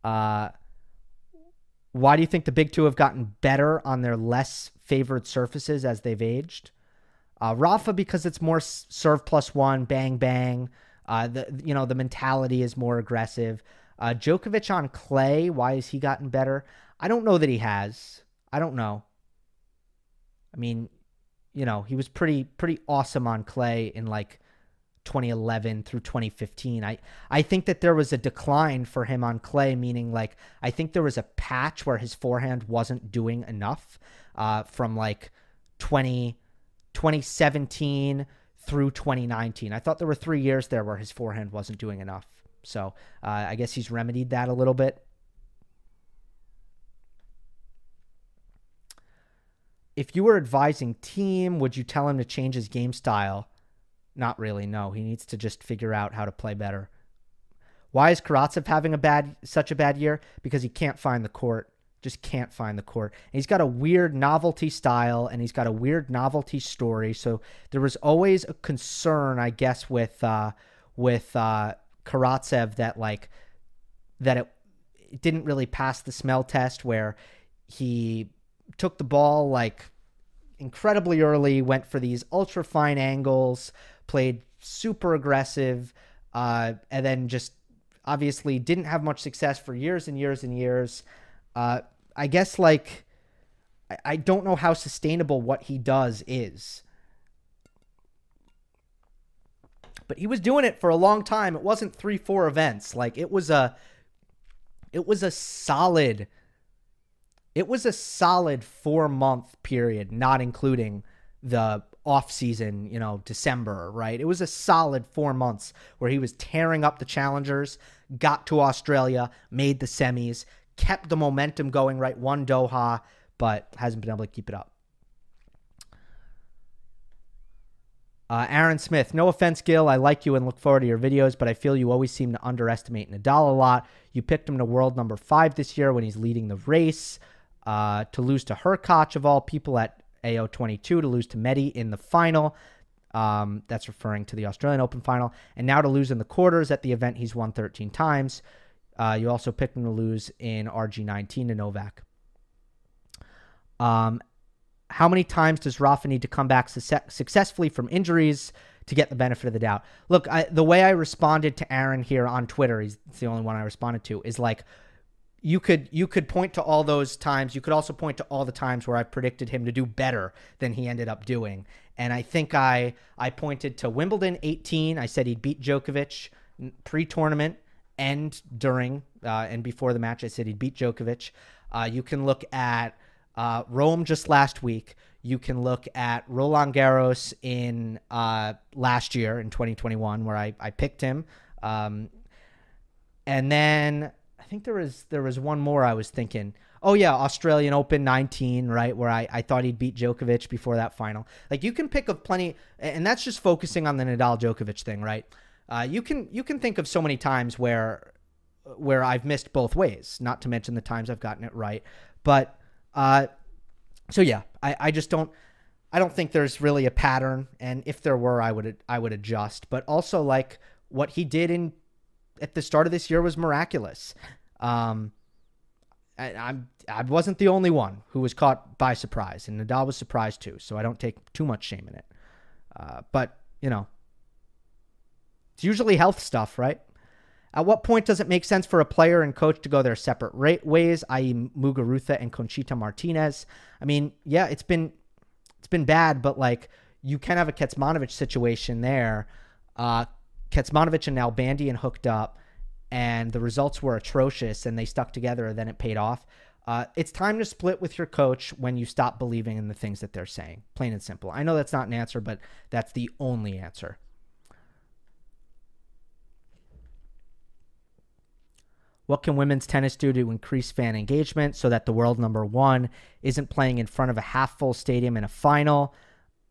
uh, why do you think the big two have gotten better on their less favored surfaces as they've aged? Uh, Rafa because it's more serve plus one, bang bang. Uh, the you know the mentality is more aggressive. Uh, Djokovic on clay, why has he gotten better? I don't know that he has. I don't know. I mean, you know, he was pretty pretty awesome on clay in like 2011 through 2015. I I think that there was a decline for him on clay, meaning like I think there was a patch where his forehand wasn't doing enough uh, from like 20 2017 through 2019. I thought there were three years there where his forehand wasn't doing enough. So uh, I guess he's remedied that a little bit. If you were advising Thiem, would you tell him to change his game style? Not really. No, he needs to just figure out how to play better. Why is Karatsev having a bad such a bad year? Because he can't find the court. Just can't find the court. And he's got a weird novelty style and he's got a weird novelty story. So there was always a concern, I guess, with uh, with uh, Karatsev that like that it, it didn't really pass the smell test where he took the ball like incredibly early, went for these ultra fine angles, played super aggressive, uh, and then just obviously didn't have much success for years and years and years. Uh, I guess like I, I don't know how sustainable what he does is. But he was doing it for a long time. It wasn't three, four events. Like it was a it was a solid it was a solid four month period, not including the off season, you know, December, right? It was a solid four months where he was tearing up the challengers, got to Australia, made the semis, kept the momentum going, right? Won Doha, but hasn't been able to keep it up. Uh, Aaron Smith, no offense, Gill. I like you and look forward to your videos, but I feel you always seem to underestimate Nadal a lot. You picked him to world number five this year when he's leading the race uh, to lose to Hurkacz of all people at AO22, to lose to Medi in the final. Um, that's referring to the Australian Open final. And now to lose in the quarters at the event he's won 13 times. Uh, you also picked him to lose in RG19 to Novak. Um, how many times does Rafa need to come back su- successfully from injuries to get the benefit of the doubt? Look, I, the way I responded to Aaron here on Twitter, he's the only one I responded to, is like, you could you could point to all those times. You could also point to all the times where I predicted him to do better than he ended up doing. And I think I I pointed to Wimbledon 18. I said he'd beat Djokovic pre-tournament and during uh, and before the match. I said he'd beat Djokovic. Uh, you can look at uh, Rome just last week. You can look at Roland Garros in uh, last year in 2021, where I, I picked him. Um, and then think there was there was one more I was thinking. Oh yeah, Australian Open 19, right? Where I, I thought he'd beat Djokovic before that final. Like you can pick of plenty, and that's just focusing on the Nadal Djokovic thing, right? Uh, you can you can think of so many times where where I've missed both ways. Not to mention the times I've gotten it right, but uh, so yeah, I, I just don't I don't think there's really a pattern, and if there were, I would I would adjust. But also like what he did in at the start of this year was miraculous. Um, I, I'm I wasn't the only one who was caught by surprise, and Nadal was surprised too. So I don't take too much shame in it. Uh, but you know, it's usually health stuff, right? At what point does it make sense for a player and coach to go their separate ways, i.e., Muguruza and Conchita Martinez? I mean, yeah, it's been it's been bad, but like you can have a Kecmanovic situation there. Uh, Kecmanovic and Nalbandian hooked up, and the results were atrocious, and they stuck together, and then it paid off. Uh, it's time to split with your coach when you stop believing in the things that they're saying. Plain and simple. I know that's not an answer, but that's the only answer. What can women's tennis do to increase fan engagement so that the world number one isn't playing in front of a half full stadium in a final?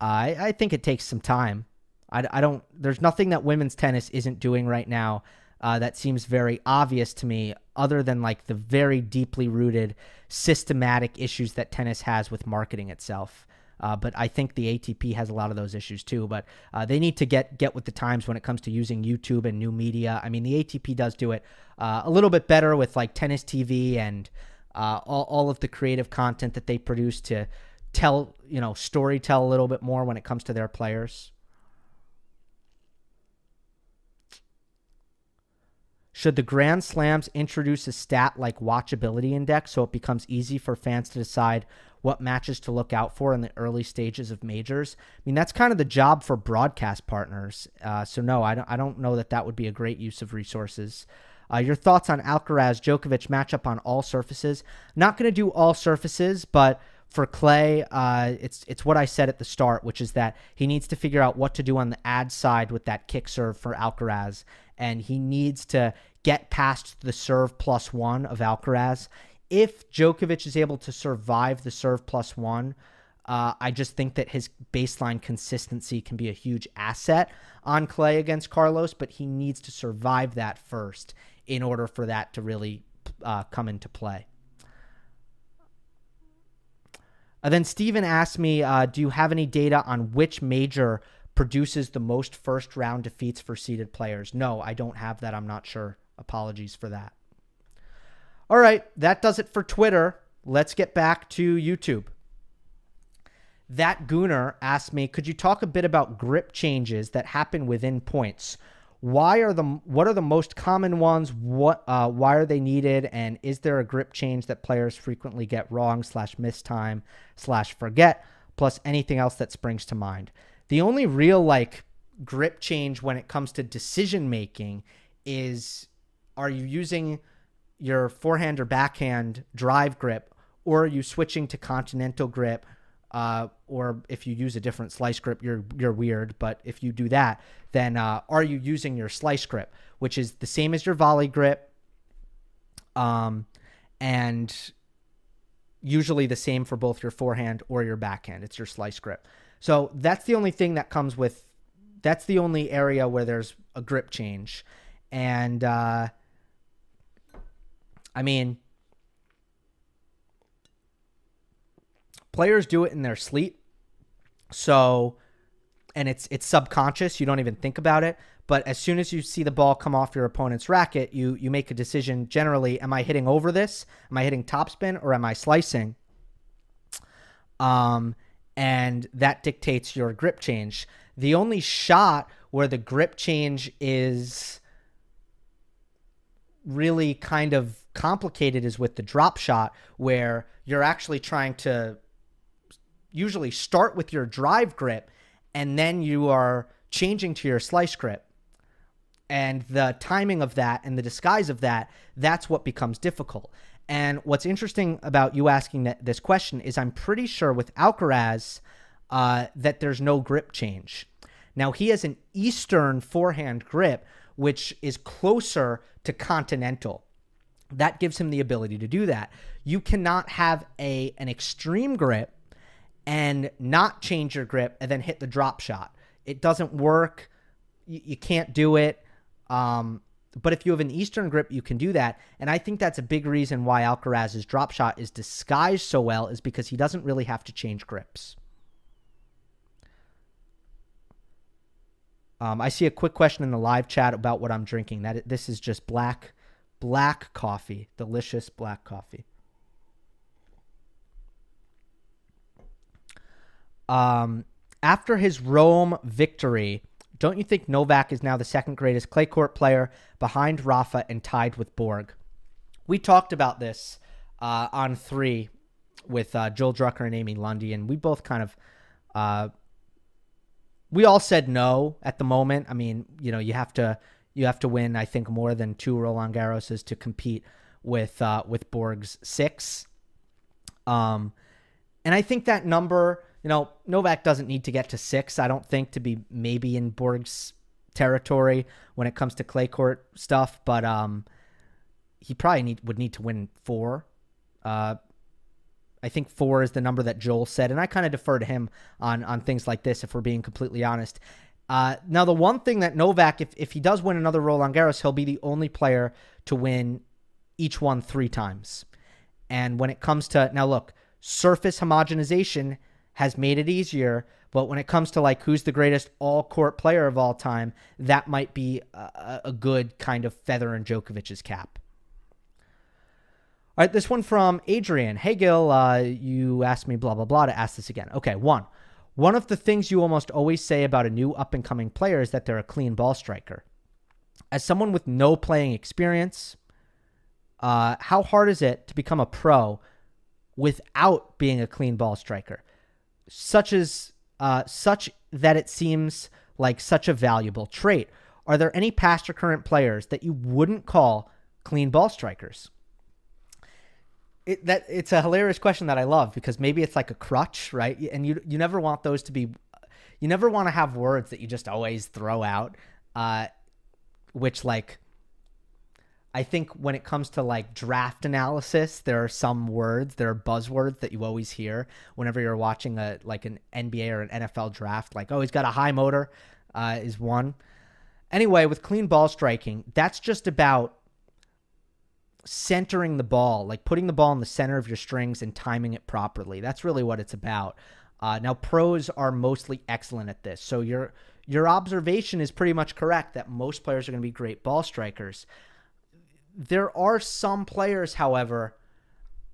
I, I think it takes some time. I, I don't, there's nothing that women's tennis isn't doing right now uh, that seems very obvious to me, other than like the very deeply rooted systematic issues that tennis has with marketing itself. Uh, but I think the ATP has a lot of those issues too. But uh, they need to get get with the times when it comes to using YouTube and new media. I mean, the ATP does do it uh, a little bit better with like tennis TV and uh, all, all of the creative content that they produce to tell you know story tell a little bit more when it comes to their players. Should the Grand Slams introduce a stat like watchability index so it becomes easy for fans to decide what matches to look out for in the early stages of majors. I mean, that's kind of the job for broadcast partners. Uh, so no, I don't. I don't know that that would be a great use of resources. Uh, your thoughts on Alcaraz Djokovic matchup on all surfaces? Not going to do all surfaces, but for Clay, uh, it's it's what I said at the start, which is that he needs to figure out what to do on the ad side with that kick serve for Alcaraz, and he needs to get past the serve plus one of Alcaraz if Djokovic is able to survive the serve plus one, uh, I just think that his baseline consistency can be a huge asset on clay against Carlos, but he needs to survive that first in order for that to really uh, come into play. Uh, then Steven asked me, uh, Do you have any data on which major produces the most first round defeats for seeded players? No, I don't have that. I'm not sure. Apologies for that. All right, that does it for Twitter. Let's get back to YouTube. That Gooner asked me, could you talk a bit about grip changes that happen within points? Why are the what are the most common ones? What uh, why are they needed? And is there a grip change that players frequently get wrong slash miss time slash forget? Plus anything else that springs to mind. The only real like grip change when it comes to decision making is are you using your forehand or backhand drive grip, or are you switching to continental grip? Uh, or if you use a different slice grip, you're you're weird. But if you do that, then uh, are you using your slice grip, which is the same as your volley grip, um, and usually the same for both your forehand or your backhand. It's your slice grip. So that's the only thing that comes with. That's the only area where there's a grip change, and uh, I mean, players do it in their sleep. So, and it's it's subconscious. You don't even think about it. But as soon as you see the ball come off your opponent's racket, you you make a decision. Generally, am I hitting over this? Am I hitting topspin or am I slicing? Um, and that dictates your grip change. The only shot where the grip change is really kind of complicated is with the drop shot, where you're actually trying to usually start with your drive grip and then you are changing to your slice grip. And the timing of that and the disguise of that, that's what becomes difficult. And what's interesting about you asking that, this question is I'm pretty sure with Alcaraz uh, that there's no grip change. Now, he has an Eastern forehand grip, which is closer to continental. That gives him the ability to do that. You cannot have a an extreme grip and not change your grip and then hit the drop shot. It doesn't work. You, you can't do it. Um, but if you have an Eastern grip, you can do that. And I think that's a big reason why Alcaraz's drop shot is disguised so well, is because he doesn't really have to change grips. Um, I see a quick question in the live chat about what I'm drinking. That this is just black, black coffee, delicious black coffee. Um, after his Rome victory, don't you think Novak is now the second greatest clay court player behind Rafa and tied with Borg? We talked about this uh, on three with uh, Joel Drucker and Amy Lundy, and we both kind of uh, we all said no at the moment. I mean, you know, you have to you have to win. I think more than two Roland Garroses to compete with uh, with Borg's six. Um, and I think that number, you know, Novak doesn't need to get to six. I don't think to be maybe in Borg's territory when it comes to clay court stuff, but um, he probably need would need to win four. Uh, I think four is the number that Joel said, and I kind of defer to him on on things like this if we're being completely honest. Uh, now, the one thing that Novak, if, if he does win another Roland Garros, he'll be the only player to win each one three times. And when it comes to now, look, surface homogenization has made it easier, but when it comes to like who's the greatest all court player of all time, that might be a, a good kind of feather in Djokovic's cap. All right, this one from Adrian. Hey, Gill, uh, you asked me blah, blah, blah to ask this again. Okay, one. One of the things you almost always say about a new up and coming player is that they're a clean ball striker. As someone with no playing experience, uh, how hard is it to become a pro without being a clean ball striker? Such as uh, such that it seems like such a valuable trait. Are there any past or current players that you wouldn't call clean ball strikers? it, that it's a hilarious question that I love because maybe it's like a crutch, right? And you you never want those to be, you never want to have words that you just always throw out, uh, which like. I think when it comes to like draft analysis, there are some words, there are buzzwords that you always hear whenever you're watching a like an NBA or an NFL draft. Like, oh, he's got a high motor, uh, is one. Anyway, with clean ball striking, that's just about centering the ball, like putting the ball in the center of your strings and timing it properly. That's really what it's about. Uh, now, pros are mostly excellent at this. So your your observation is pretty much correct that most players are going to be great ball strikers. There are some players, however,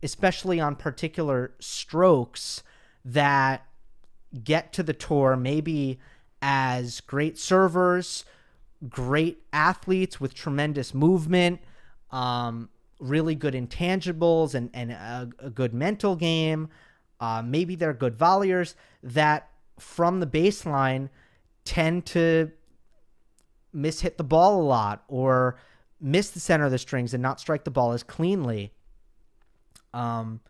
especially on particular strokes, that get to the tour maybe as great servers, great athletes with tremendous movement, um, really good intangibles and, and a, a good mental game. Uh, maybe they're good volleyers that from the baseline tend to mishit the ball a lot or miss the center of the strings and not strike the ball as cleanly. Um,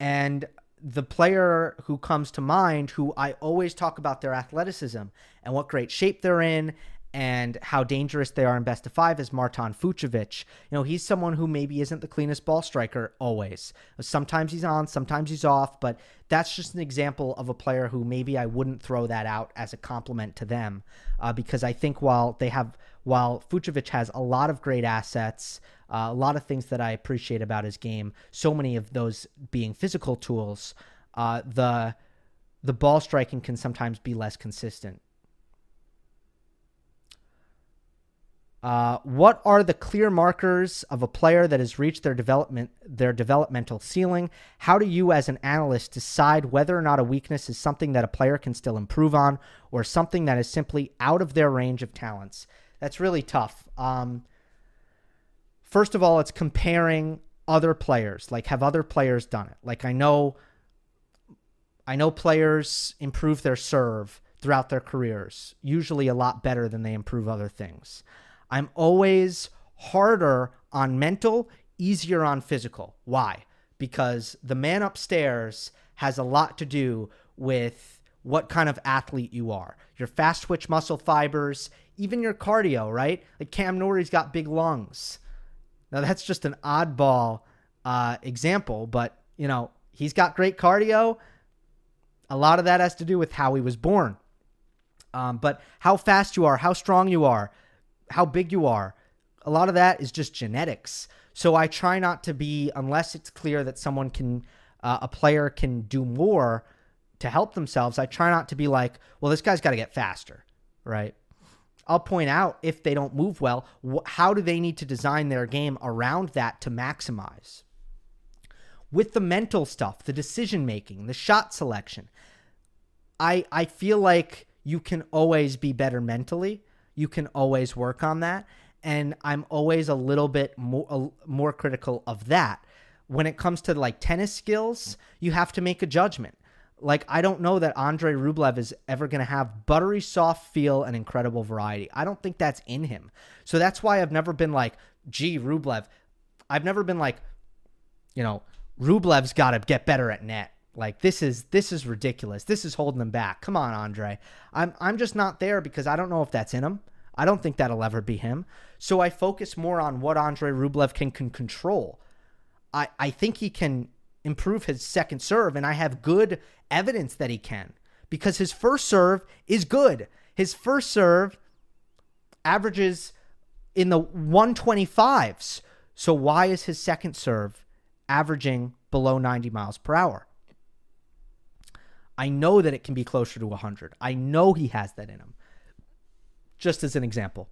and the player who comes to mind, who I always talk about their athleticism and what great shape they're in and how dangerous they are in best of five is Marton Fucsovics. You know, he's someone who maybe isn't the cleanest ball striker always. Sometimes he's on, sometimes he's off, but that's just an example of a player who maybe I wouldn't throw that out as a compliment to them uh, because I think while they have, while Fucsovics has a lot of great assets, uh, a lot of things that I appreciate about his game, so many of those being physical tools, uh, the the ball striking can sometimes be less consistent. Uh, what are the clear markers of a player that has reached their development their developmental ceiling? How do you, as an analyst, decide whether or not a weakness is something that a player can still improve on, or something that is simply out of their range of talents? That's really tough. Um, first of all, it's comparing other players? Like, have other players done it? Like, I know, I know players improve their serve throughout their careers, usually a lot better than they improve other things. I'm always harder on mental, easier on physical. Why? Because the man upstairs has a lot to do with what kind of athlete you are. Your fast twitch muscle fibers, even your cardio, right? Like Cam Norrie's got big lungs. Now that's just an oddball uh, example, but you know he's got great cardio. A lot of that has to do with how he was born. Um, but how fast you are, how strong you are, how big you are, a lot of that is just genetics. So I try not to be, unless it's clear that someone can, uh, a player can do more to help themselves. I try not to be like, well, this guy's got to get faster, right? I'll point out if they don't move well, how do they need to design their game around that to maximize? With the mental stuff, the decision making, the shot selection, I I feel like you can always be better mentally. You can always work on that, and I'm always a little bit more more critical of that. When it comes to like tennis skills, you have to make a judgment. Like I don't know that Andre Rublev is ever going to have buttery soft feel and incredible variety. I don't think that's in him. So that's why I've never been like, "Gee, Rublev." I've never been like, you know, Rublev's got to get better at net. Like this is this is ridiculous. This is holding him back. Come on, Andre. I'm I'm just not there because I don't know if that's in him. I don't think that'll ever be him. So I focus more on what Andre Rublev can, can control. I, I think he can improve his second serve, and I have good evidence that he can because his first serve is good. His first serve averages in the 125s. So why is his second serve averaging below 90 miles per hour? I know that it can be closer to 100. I know he has that in him just as an example.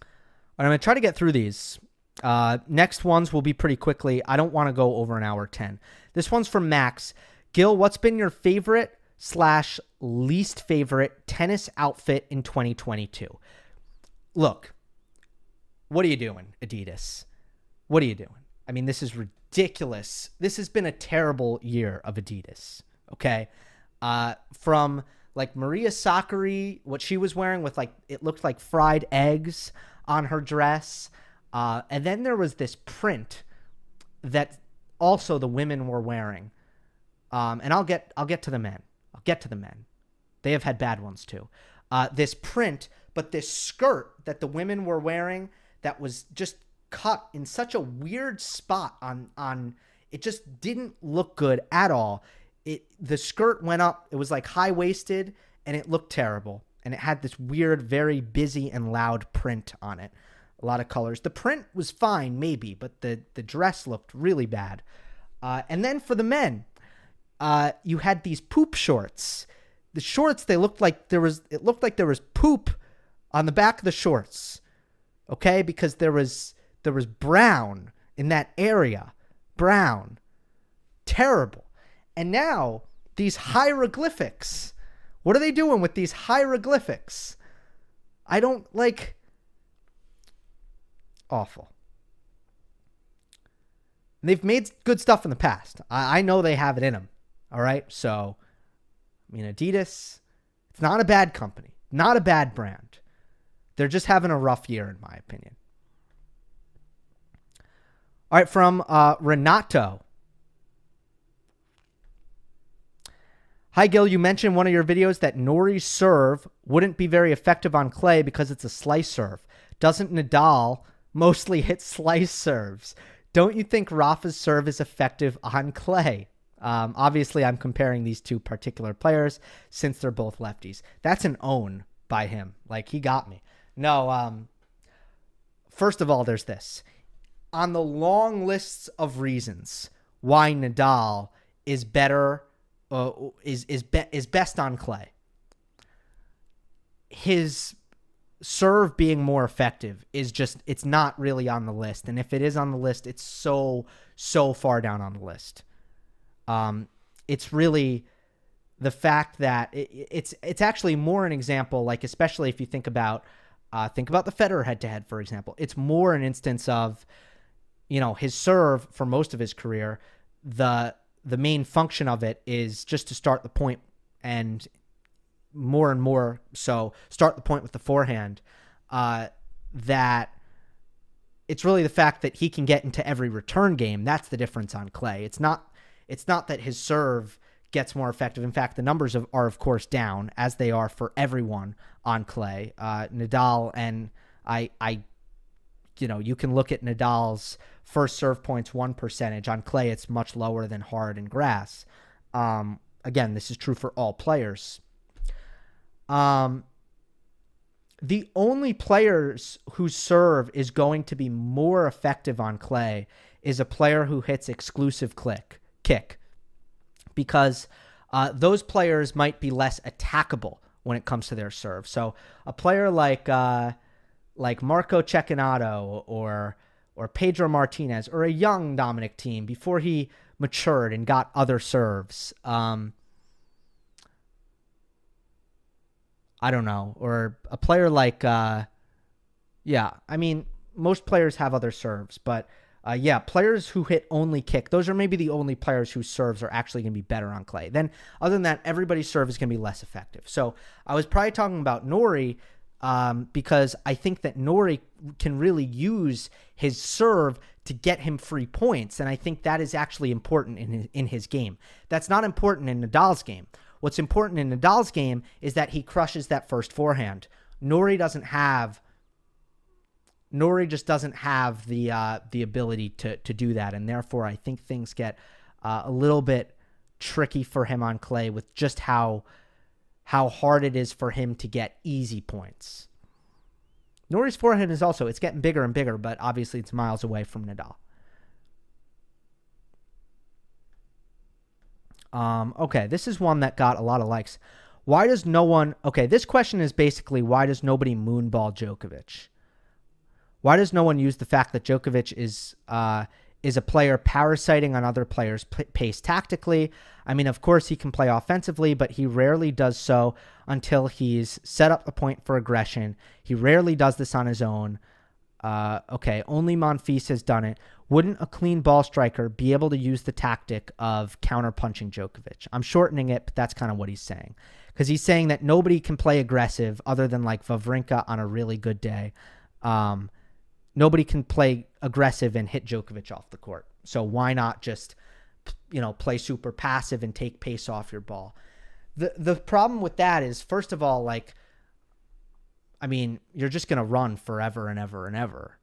All right, I'm going to try to get through these. Uh, next ones will be pretty quickly. I don't want to go over an hour 10. This one's from Max. Gill, what's been your favorite slash least favorite tennis outfit in 2022? Look, what are you doing, Adidas? What are you doing? I mean, this is ridiculous. This has been a terrible year of Adidas. Okay. Uh, from like Maria Sakkari, what she was wearing with like it looked like fried eggs on her dress. Uh, and then there was this print that also the women were wearing. Um, and I'll get I'll get to the men. I'll get to the men. They have had bad ones too. Uh, this print, but this skirt that the women were wearing that was just cut in such a weird spot on on it just didn't look good at all it the skirt went up. It was like high waisted and it looked terrible. And it had this weird, very busy and loud print on it. A lot of colors. The print was fine, maybe, but the the dress looked really bad. Uh, and then for the men, uh, you had these poop shorts. The shorts they looked like there was it looked like there was poop on the back of the shorts. Okay, because there was there was brown in that area. Brown. Terrible. And now these hieroglyphics. What are they doing with these hieroglyphics? I don't like. Awful. And they've made good stuff in the past. I, I know they have it in them. All right. So, I mean, Adidas, it's not a bad company, not a bad brand. They're just having a rough year, in my opinion. All right. From uh, Renato. Hi, Gill. You mentioned one of your videos that Norrie's serve wouldn't be very effective on clay because it's a slice serve. Doesn't Nadal mostly hit slice serves? Don't you think Rafa's serve is effective on clay? Um, obviously, I'm comparing these two particular players since they're both lefties. That's an own by him. Like, he got me. No, um, first of all, there's this. On the long lists of reasons why Nadal is better uh, is is be, is best on clay. His serve being more effective is just it's not really on the list, and if it is on the list, it's so so far down on the list. Um, it's really the fact that it, it's it's actually more an example, like especially if you think about Uh, think about the Federer head to head, for example. It's more an instance of, you know, his serve for most of his career. The the main function of it is just to start the point and more and more so start the point with the forehand. Uh, that it's really the fact that he can get into every return game. That's the difference on clay. It's not it's not that his serve gets more effective. In fact, the numbers of, are of course down as they are for everyone on clay. Uh, Nadal and I I you know, you can look at Nadal's first serve points one percentage on clay. It's much lower than hard and grass. Um, again, this is true for all players. Um, the only players whose serve is going to be more effective on clay is a player who hits exclusive click kick because uh, those players might be less attackable when it comes to their serve. So a player like uh, like Marco Cecchinato or or Pedro Martinez or a young Dominic Thiem before he matured and got other serves. Um, I don't know, or a player like, uh, yeah, I mean, most players have other serves, but uh, yeah, players who hit only kick, those are maybe the only players whose serves are actually going to be better on clay. Then, other than that, everybody's serve is going to be less effective. So, I was probably talking about Norrie um, because I think that Norrie can really use his serve to get him free points, and I think that is actually important in his, in his game. That's not important in Nadal's game. What's important in Nadal's game is that he crushes that first forehand. Norrie doesn't have. Norrie just doesn't have the uh, the ability to to do that, and therefore I think things get uh, a little bit tricky for him on clay with just how how hard it is for him to get easy points. Norrie's forehand is also it's getting bigger and bigger, but obviously it's miles away from Nadal. Um, okay, this is one that got a lot of likes. Why does no one? Okay, this question is basically why does nobody moonball Djokovic? Why does no one use the fact that Djokovic is uh, is a player parasiting on other players' pace tactically? I mean, of course he can play offensively, but he rarely does so until he's set up a point for aggression. He rarely does this on his own. Uh, okay, only Monfils has done it. Wouldn't a clean ball striker be able to use the tactic of counterpunching Djokovic? I'm shortening it, but that's kind of what he's saying. Because he's saying that nobody can play aggressive other than like Wawrinka on a really good day. Um, nobody can play aggressive and hit Djokovic off the court. So why not just, you know, play super passive and take pace off your ball? The the problem with that is, first of all, like, I mean, you're just gonna run forever and ever and ever.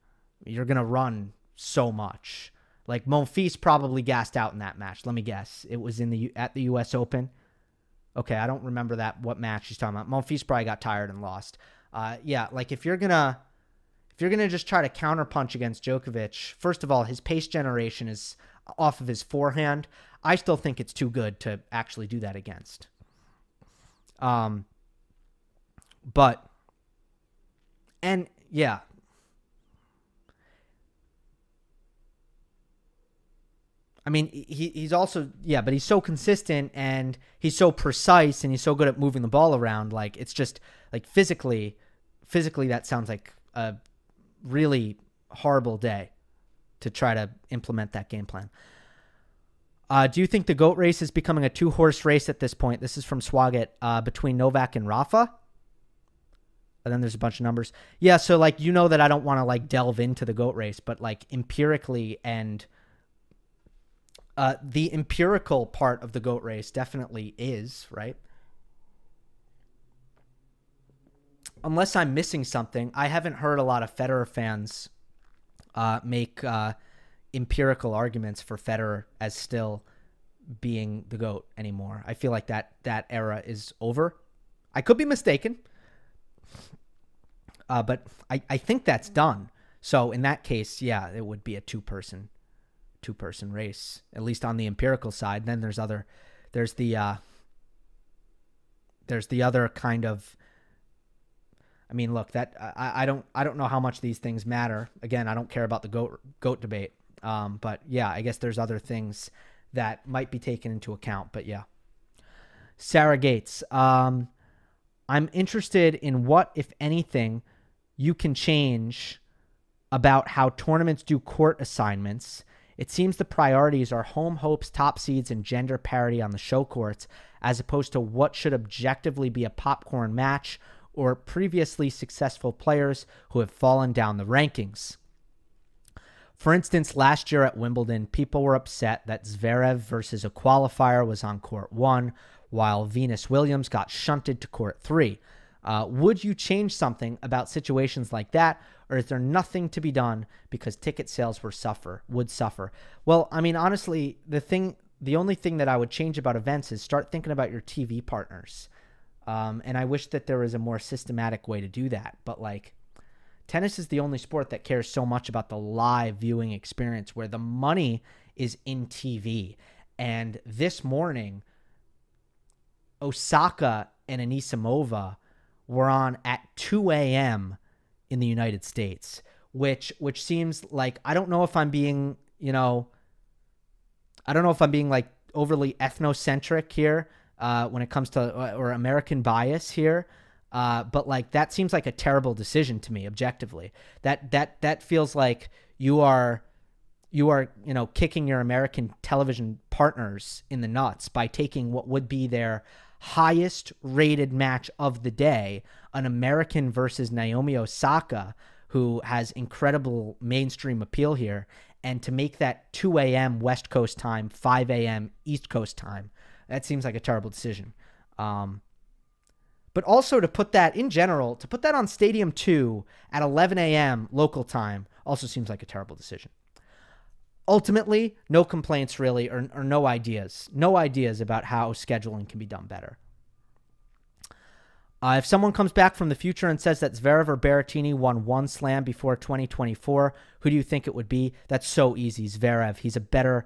You're gonna run so much. Like Monfils probably gassed out in that match. Let me guess. It was in the at the U.S. Open. Okay, I don't remember that what match he's talking about. Monfils probably got tired and lost. Uh, yeah, like if you're gonna if you're gonna just try to counterpunch against Djokovic, first of all, his pace generation is off of his forehand. I still think it's too good to actually do that against. Um, but and yeah, I mean, he, he's also yeah, but he's so consistent and he's so precise and he's so good at moving the ball around. Like it's just like physically, physically that sounds like a really horrible day to try to implement that game plan. Uh, do you think the goat race is becoming a two horse race at this point? This is from Swagat uh, between Novak and Rafa. And then there's a bunch of numbers. Yeah, so like you know that I don't want to like delve into the goat race, but like empirically and uh, the empirical part of the goat race definitely is right. Unless I'm missing something, I haven't heard a lot of Federer fans uh, make uh, empirical arguments for Federer as still being the goat anymore. I feel like that that era is over. I could be mistaken, uh, but I, I think that's done. So in that case, yeah, it would be a two person two person race, at least on the empirical side. Then there's other, there's the, uh, there's the other kind of. I mean, look, that I, I don't I don't know how much these things matter. Again, I don't care about the goat goat debate. Um, but yeah, I guess there's other things that might be taken into account. But yeah, Sarah Gates. Um, I'm interested in what, if anything, you can change about how tournaments do court assignments. It seems the priorities are home hopes, top seeds, and gender parity on the show courts, as opposed to what should objectively be a popcorn match or previously successful players who have fallen down the rankings. For instance, last year at Wimbledon, people were upset that Zverev versus a qualifier was on court one, while Venus Williams got shunted to court three. Uh, would you change something about situations like that, or is there nothing to be done because ticket sales were suffer would suffer? Well, I mean, honestly, the thing, the only thing that I would change about events is start thinking about your TV partners. Um, and I wish that there was a more systematic way to do that. But like, tennis is the only sport that cares so much about the live viewing experience, where the money is in TV. And this morning, Osaka and Anisimova were on at 2 a.m. in the United States, which which seems like I don't know if I'm being, you know, I don't know if I'm being like overly ethnocentric here uh, when it comes to uh, or American bias here. Uh, but like that seems like a terrible decision to me objectively. That that that feels like you are you are you know kicking your American television partners in the nuts by taking what would be their highest rated match of the day, an American versus Naomi Osaka, who has incredible mainstream appeal here, and to make that 2 a.m. West Coast time, 5 a.m. East Coast time, that seems like a terrible decision. Um, but also to put that in general, to put that on Stadium 2 at 11 a.m. local time also seems like a terrible decision ultimately, no complaints really, or, or no ideas. No ideas about how scheduling can be done better. Uh, if someone comes back from the future and says that Zverev or Berrettini won one slam before 2024, who do you think it would be? That's so easy. Zverev. He's a better,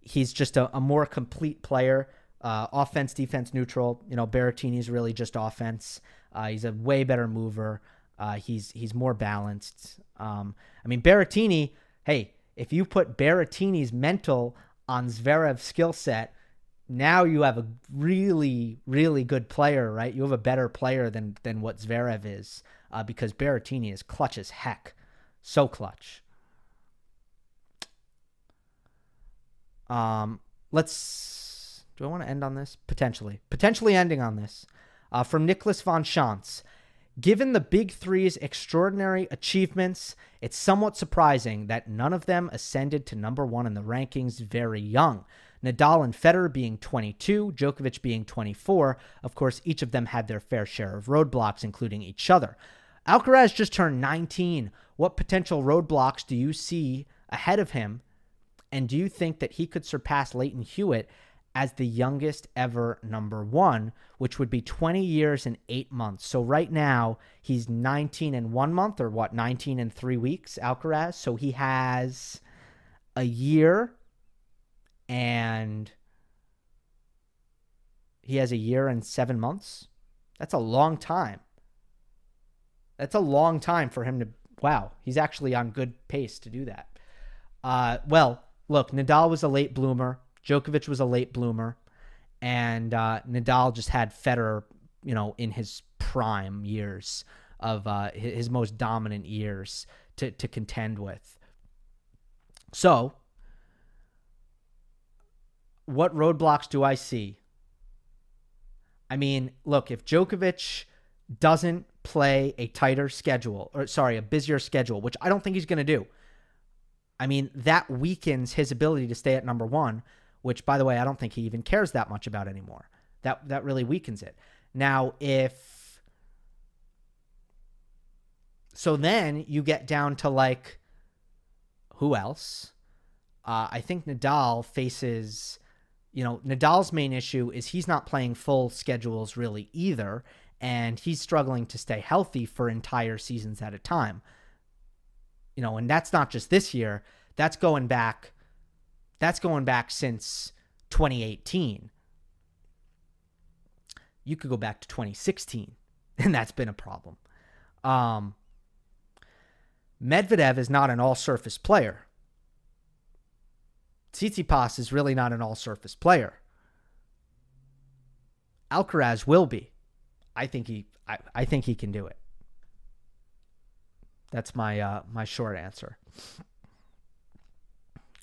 he's just a, a more complete player. Uh, offense, defense, neutral. You know, Berrettini's really just offense. Uh, he's a way better mover. Uh, he's he's more balanced. Um, I mean, Berrettini. Hey, if you put Berrettini's mental on Zverev's skill set, now you have a really, really good player, right? You have a better player than than what Zverev is, uh, because Berrettini is clutch as heck, so clutch. Um, let's. Do I want to end on this? Potentially, potentially ending on this. Uh, from Nicholas von Schantz. Given the Big Three's extraordinary achievements, it's somewhat surprising that none of them ascended to number one in the rankings very young. Nadal and Federer being 22, Djokovic being 24. Of course, each of them had their fair share of roadblocks, including each other. Alcaraz just turned 19. What potential roadblocks do you see ahead of him? And do you think that he could surpass Lleyton Hewitt as the youngest ever number one, which would be 20 years and eight months. So right now he's 19 and one month, or what, 19 and three weeks, Alcaraz. So he has a year and he has a year and seven months. That's a long time. That's a long time for him to. Wow, he's actually on good pace to do that. Uh, well, look, Nadal was a late bloomer. Djokovic was a late bloomer, and uh, Nadal just had Federer, you know, in his prime years of uh, his most dominant years to to contend with. So, what roadblocks do I see? I mean, look, if Djokovic doesn't play a tighter schedule, or sorry, a busier schedule, which I don't think he's going to do, I mean, that weakens his ability to stay at number one which by the way, I don't think he even cares that much about anymore. That that really weakens it. Now, if so then you get down to like who else? Uh, I think Nadal faces, you know, Nadal's main issue is he's not playing full schedules really either, and he's struggling to stay healthy for entire seasons at a time. You know, and that's not just this year, that's going back that's going back since 2018. You could go back to 2016, *laughs* and that's been a problem. Um, Medvedev is not an all surface player. Tsitsipas is really not an all surface player. Alcaraz will be. I think he I, I think he can do it. That's my uh, my short answer.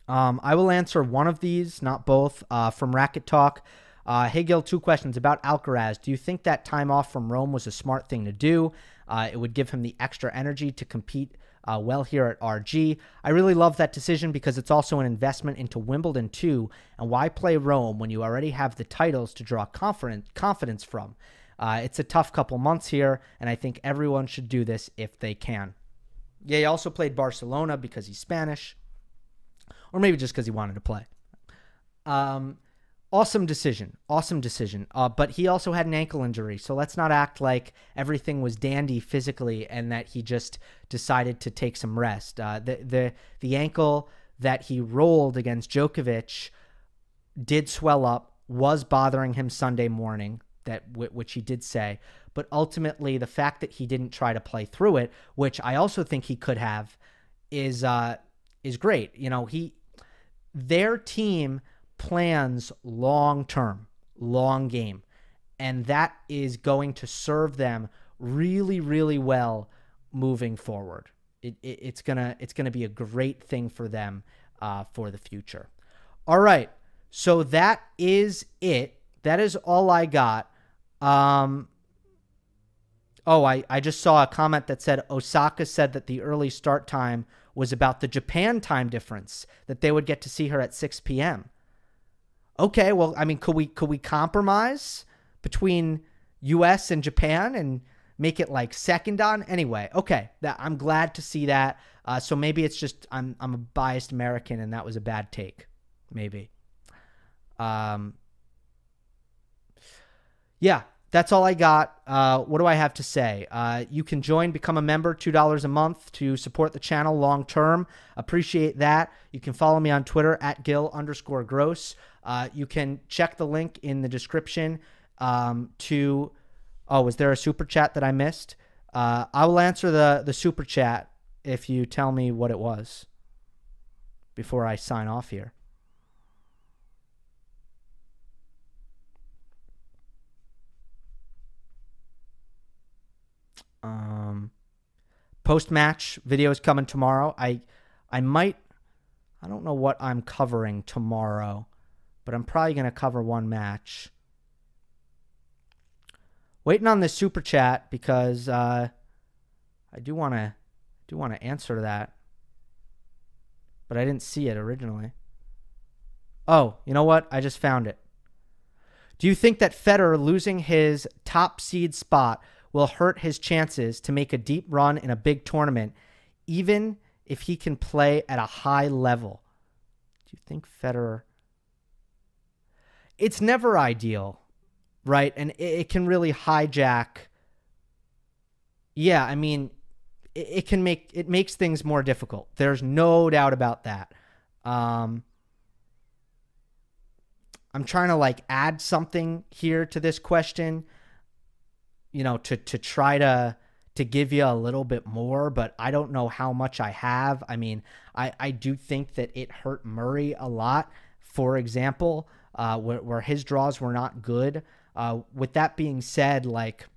Um, I will answer one of these, not both. Uh, from Racket Talk. Uh, hey Gill, two questions about Alcaraz. Do you think that time off from Rome was a smart thing to do? Uh, it would give him the extra energy to compete uh, well here at RG. I really love that decision because it's also an investment into Wimbledon too. And why play Rome when you already have the titles to draw confidence confidence from? Uh, it's a tough couple months here, and I think everyone should do this if they can. Yeah, he also played Barcelona because he's Spanish, or maybe just because he wanted to play. Um, awesome decision, awesome decision. Uh, but he also had an ankle injury, so let's not act like everything was dandy physically and that he just decided to take some rest. Uh, the the the ankle that he rolled against Djokovic did swell up, was bothering him Sunday morning. That which he did say, but ultimately the fact that he didn't try to play through it, which I also think he could have, is uh, is great. You know, he their team plans long term, long game, and that is going to serve them really, really well moving forward. It, it, it's gonna it's gonna be a great thing for them uh, for the future. All right, so that is it. That is all I got. Um, Oh, I, I just saw a comment that said Osaka said that the early start time was about the Japan time difference, that they would get to see her at 6 p.m. Okay, well, I mean, could we could we compromise between US and Japan and make it like second on? Anyway, okay, that I'm glad to see that. Uh, so maybe it's just I'm I'm a biased American and that was a bad take. Maybe. Um yeah, that's all I got. Uh, what do I have to say? Uh, you can join, become a member, $2 a month to support the channel long term. Appreciate that. You can follow me on Twitter at Gill underscore gross. Uh, you can check the link in the description um, to. Oh, was there a super chat that I missed? Uh, I will answer the, the super chat if you tell me what it was before I sign off here. Um, Post match videos coming tomorrow. I I might I don't know what I'm covering tomorrow, but I'm probably gonna cover one match. Waiting on this super chat because uh, I do want to do want to answer that, but I didn't see it originally. Oh, you know what? I just found it. Do you think that Federer losing his top seed spot will hurt his chances to make a deep run in a big tournament, even if he can play at a high level. Do you think Federer? It's never ideal, right? And it, can really hijack. Yeah, I mean, it, can make it makes things more difficult. There's no doubt about that. Um, I'm trying to like add something here to this question you know, to to try to to give you a little bit more, but I don't know how much I have. I mean, I, I do think that it hurt Murray a lot, for example, uh, where, where his draws were not good. Uh, with that being said, like,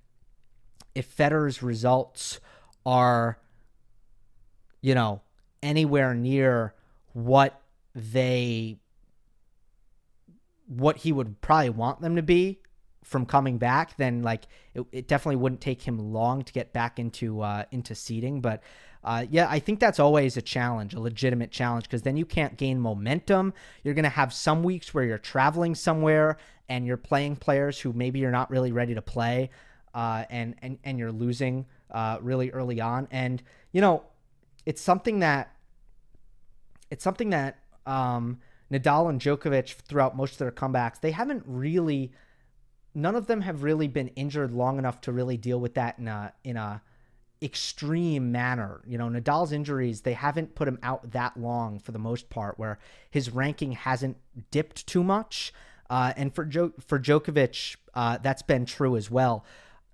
if Federer's results are, you know, anywhere near what they, what he would probably want them to be, from coming back, then like it, it, definitely wouldn't take him long to get back into uh, into seeding. But uh, yeah, I think that's always a challenge, a legitimate challenge, because then you can't gain momentum. You're gonna have some weeks where you're traveling somewhere and you're playing players who maybe you're not really ready to play, uh, and and and you're losing uh, really early on. And you know, it's something that it's something that um, Nadal and Djokovic throughout most of their comebacks they haven't really none of them have really been injured long enough to really deal with that in a in a extreme manner. You know, Nadal's injuries, they haven't put him out that long for the most part, where his ranking hasn't dipped too much. Uh, and for jo- for Djokovic, uh, that's been true as well.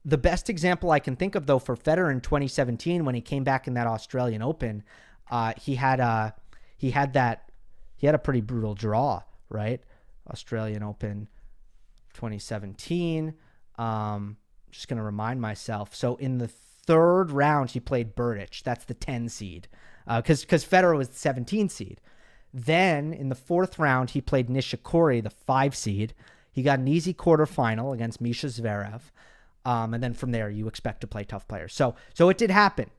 The best example I can think of, though, for Federer in 2017, when he came back in that Australian Open, uh, he had a he had that he had a pretty brutal draw, right? Australian Open. 2017. Um, just going to remind myself. So in the third round, he played Berdych. That's the 10 seed. Because uh, because Federer was the 17 seed. Then in the fourth round, he played Nishikori, the five seed. He got an easy quarterfinal against Mischa Zverev. Um, and then from there, you expect to play tough players. So, so it did happen.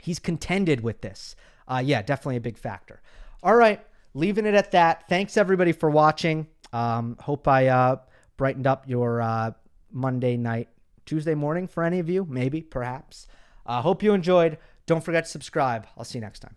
He's contended with this. Uh, yeah, definitely a big factor. All right, leaving it at that. Thanks everybody for watching. Um, hope I uh, brightened up your uh, Monday night, Tuesday morning for any of you, maybe, perhaps. Uh, hope you enjoyed. Don't forget to subscribe. I'll see you next time.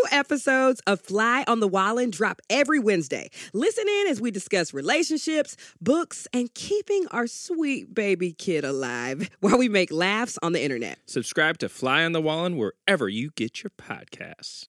episodes of Fly on the Wallen drop every Wednesday. Listen in as we discuss relationships, books, and keeping our sweet baby kid alive while we make laughs on the internet. Subscribe to Fly on the Wallen wherever you get your podcasts.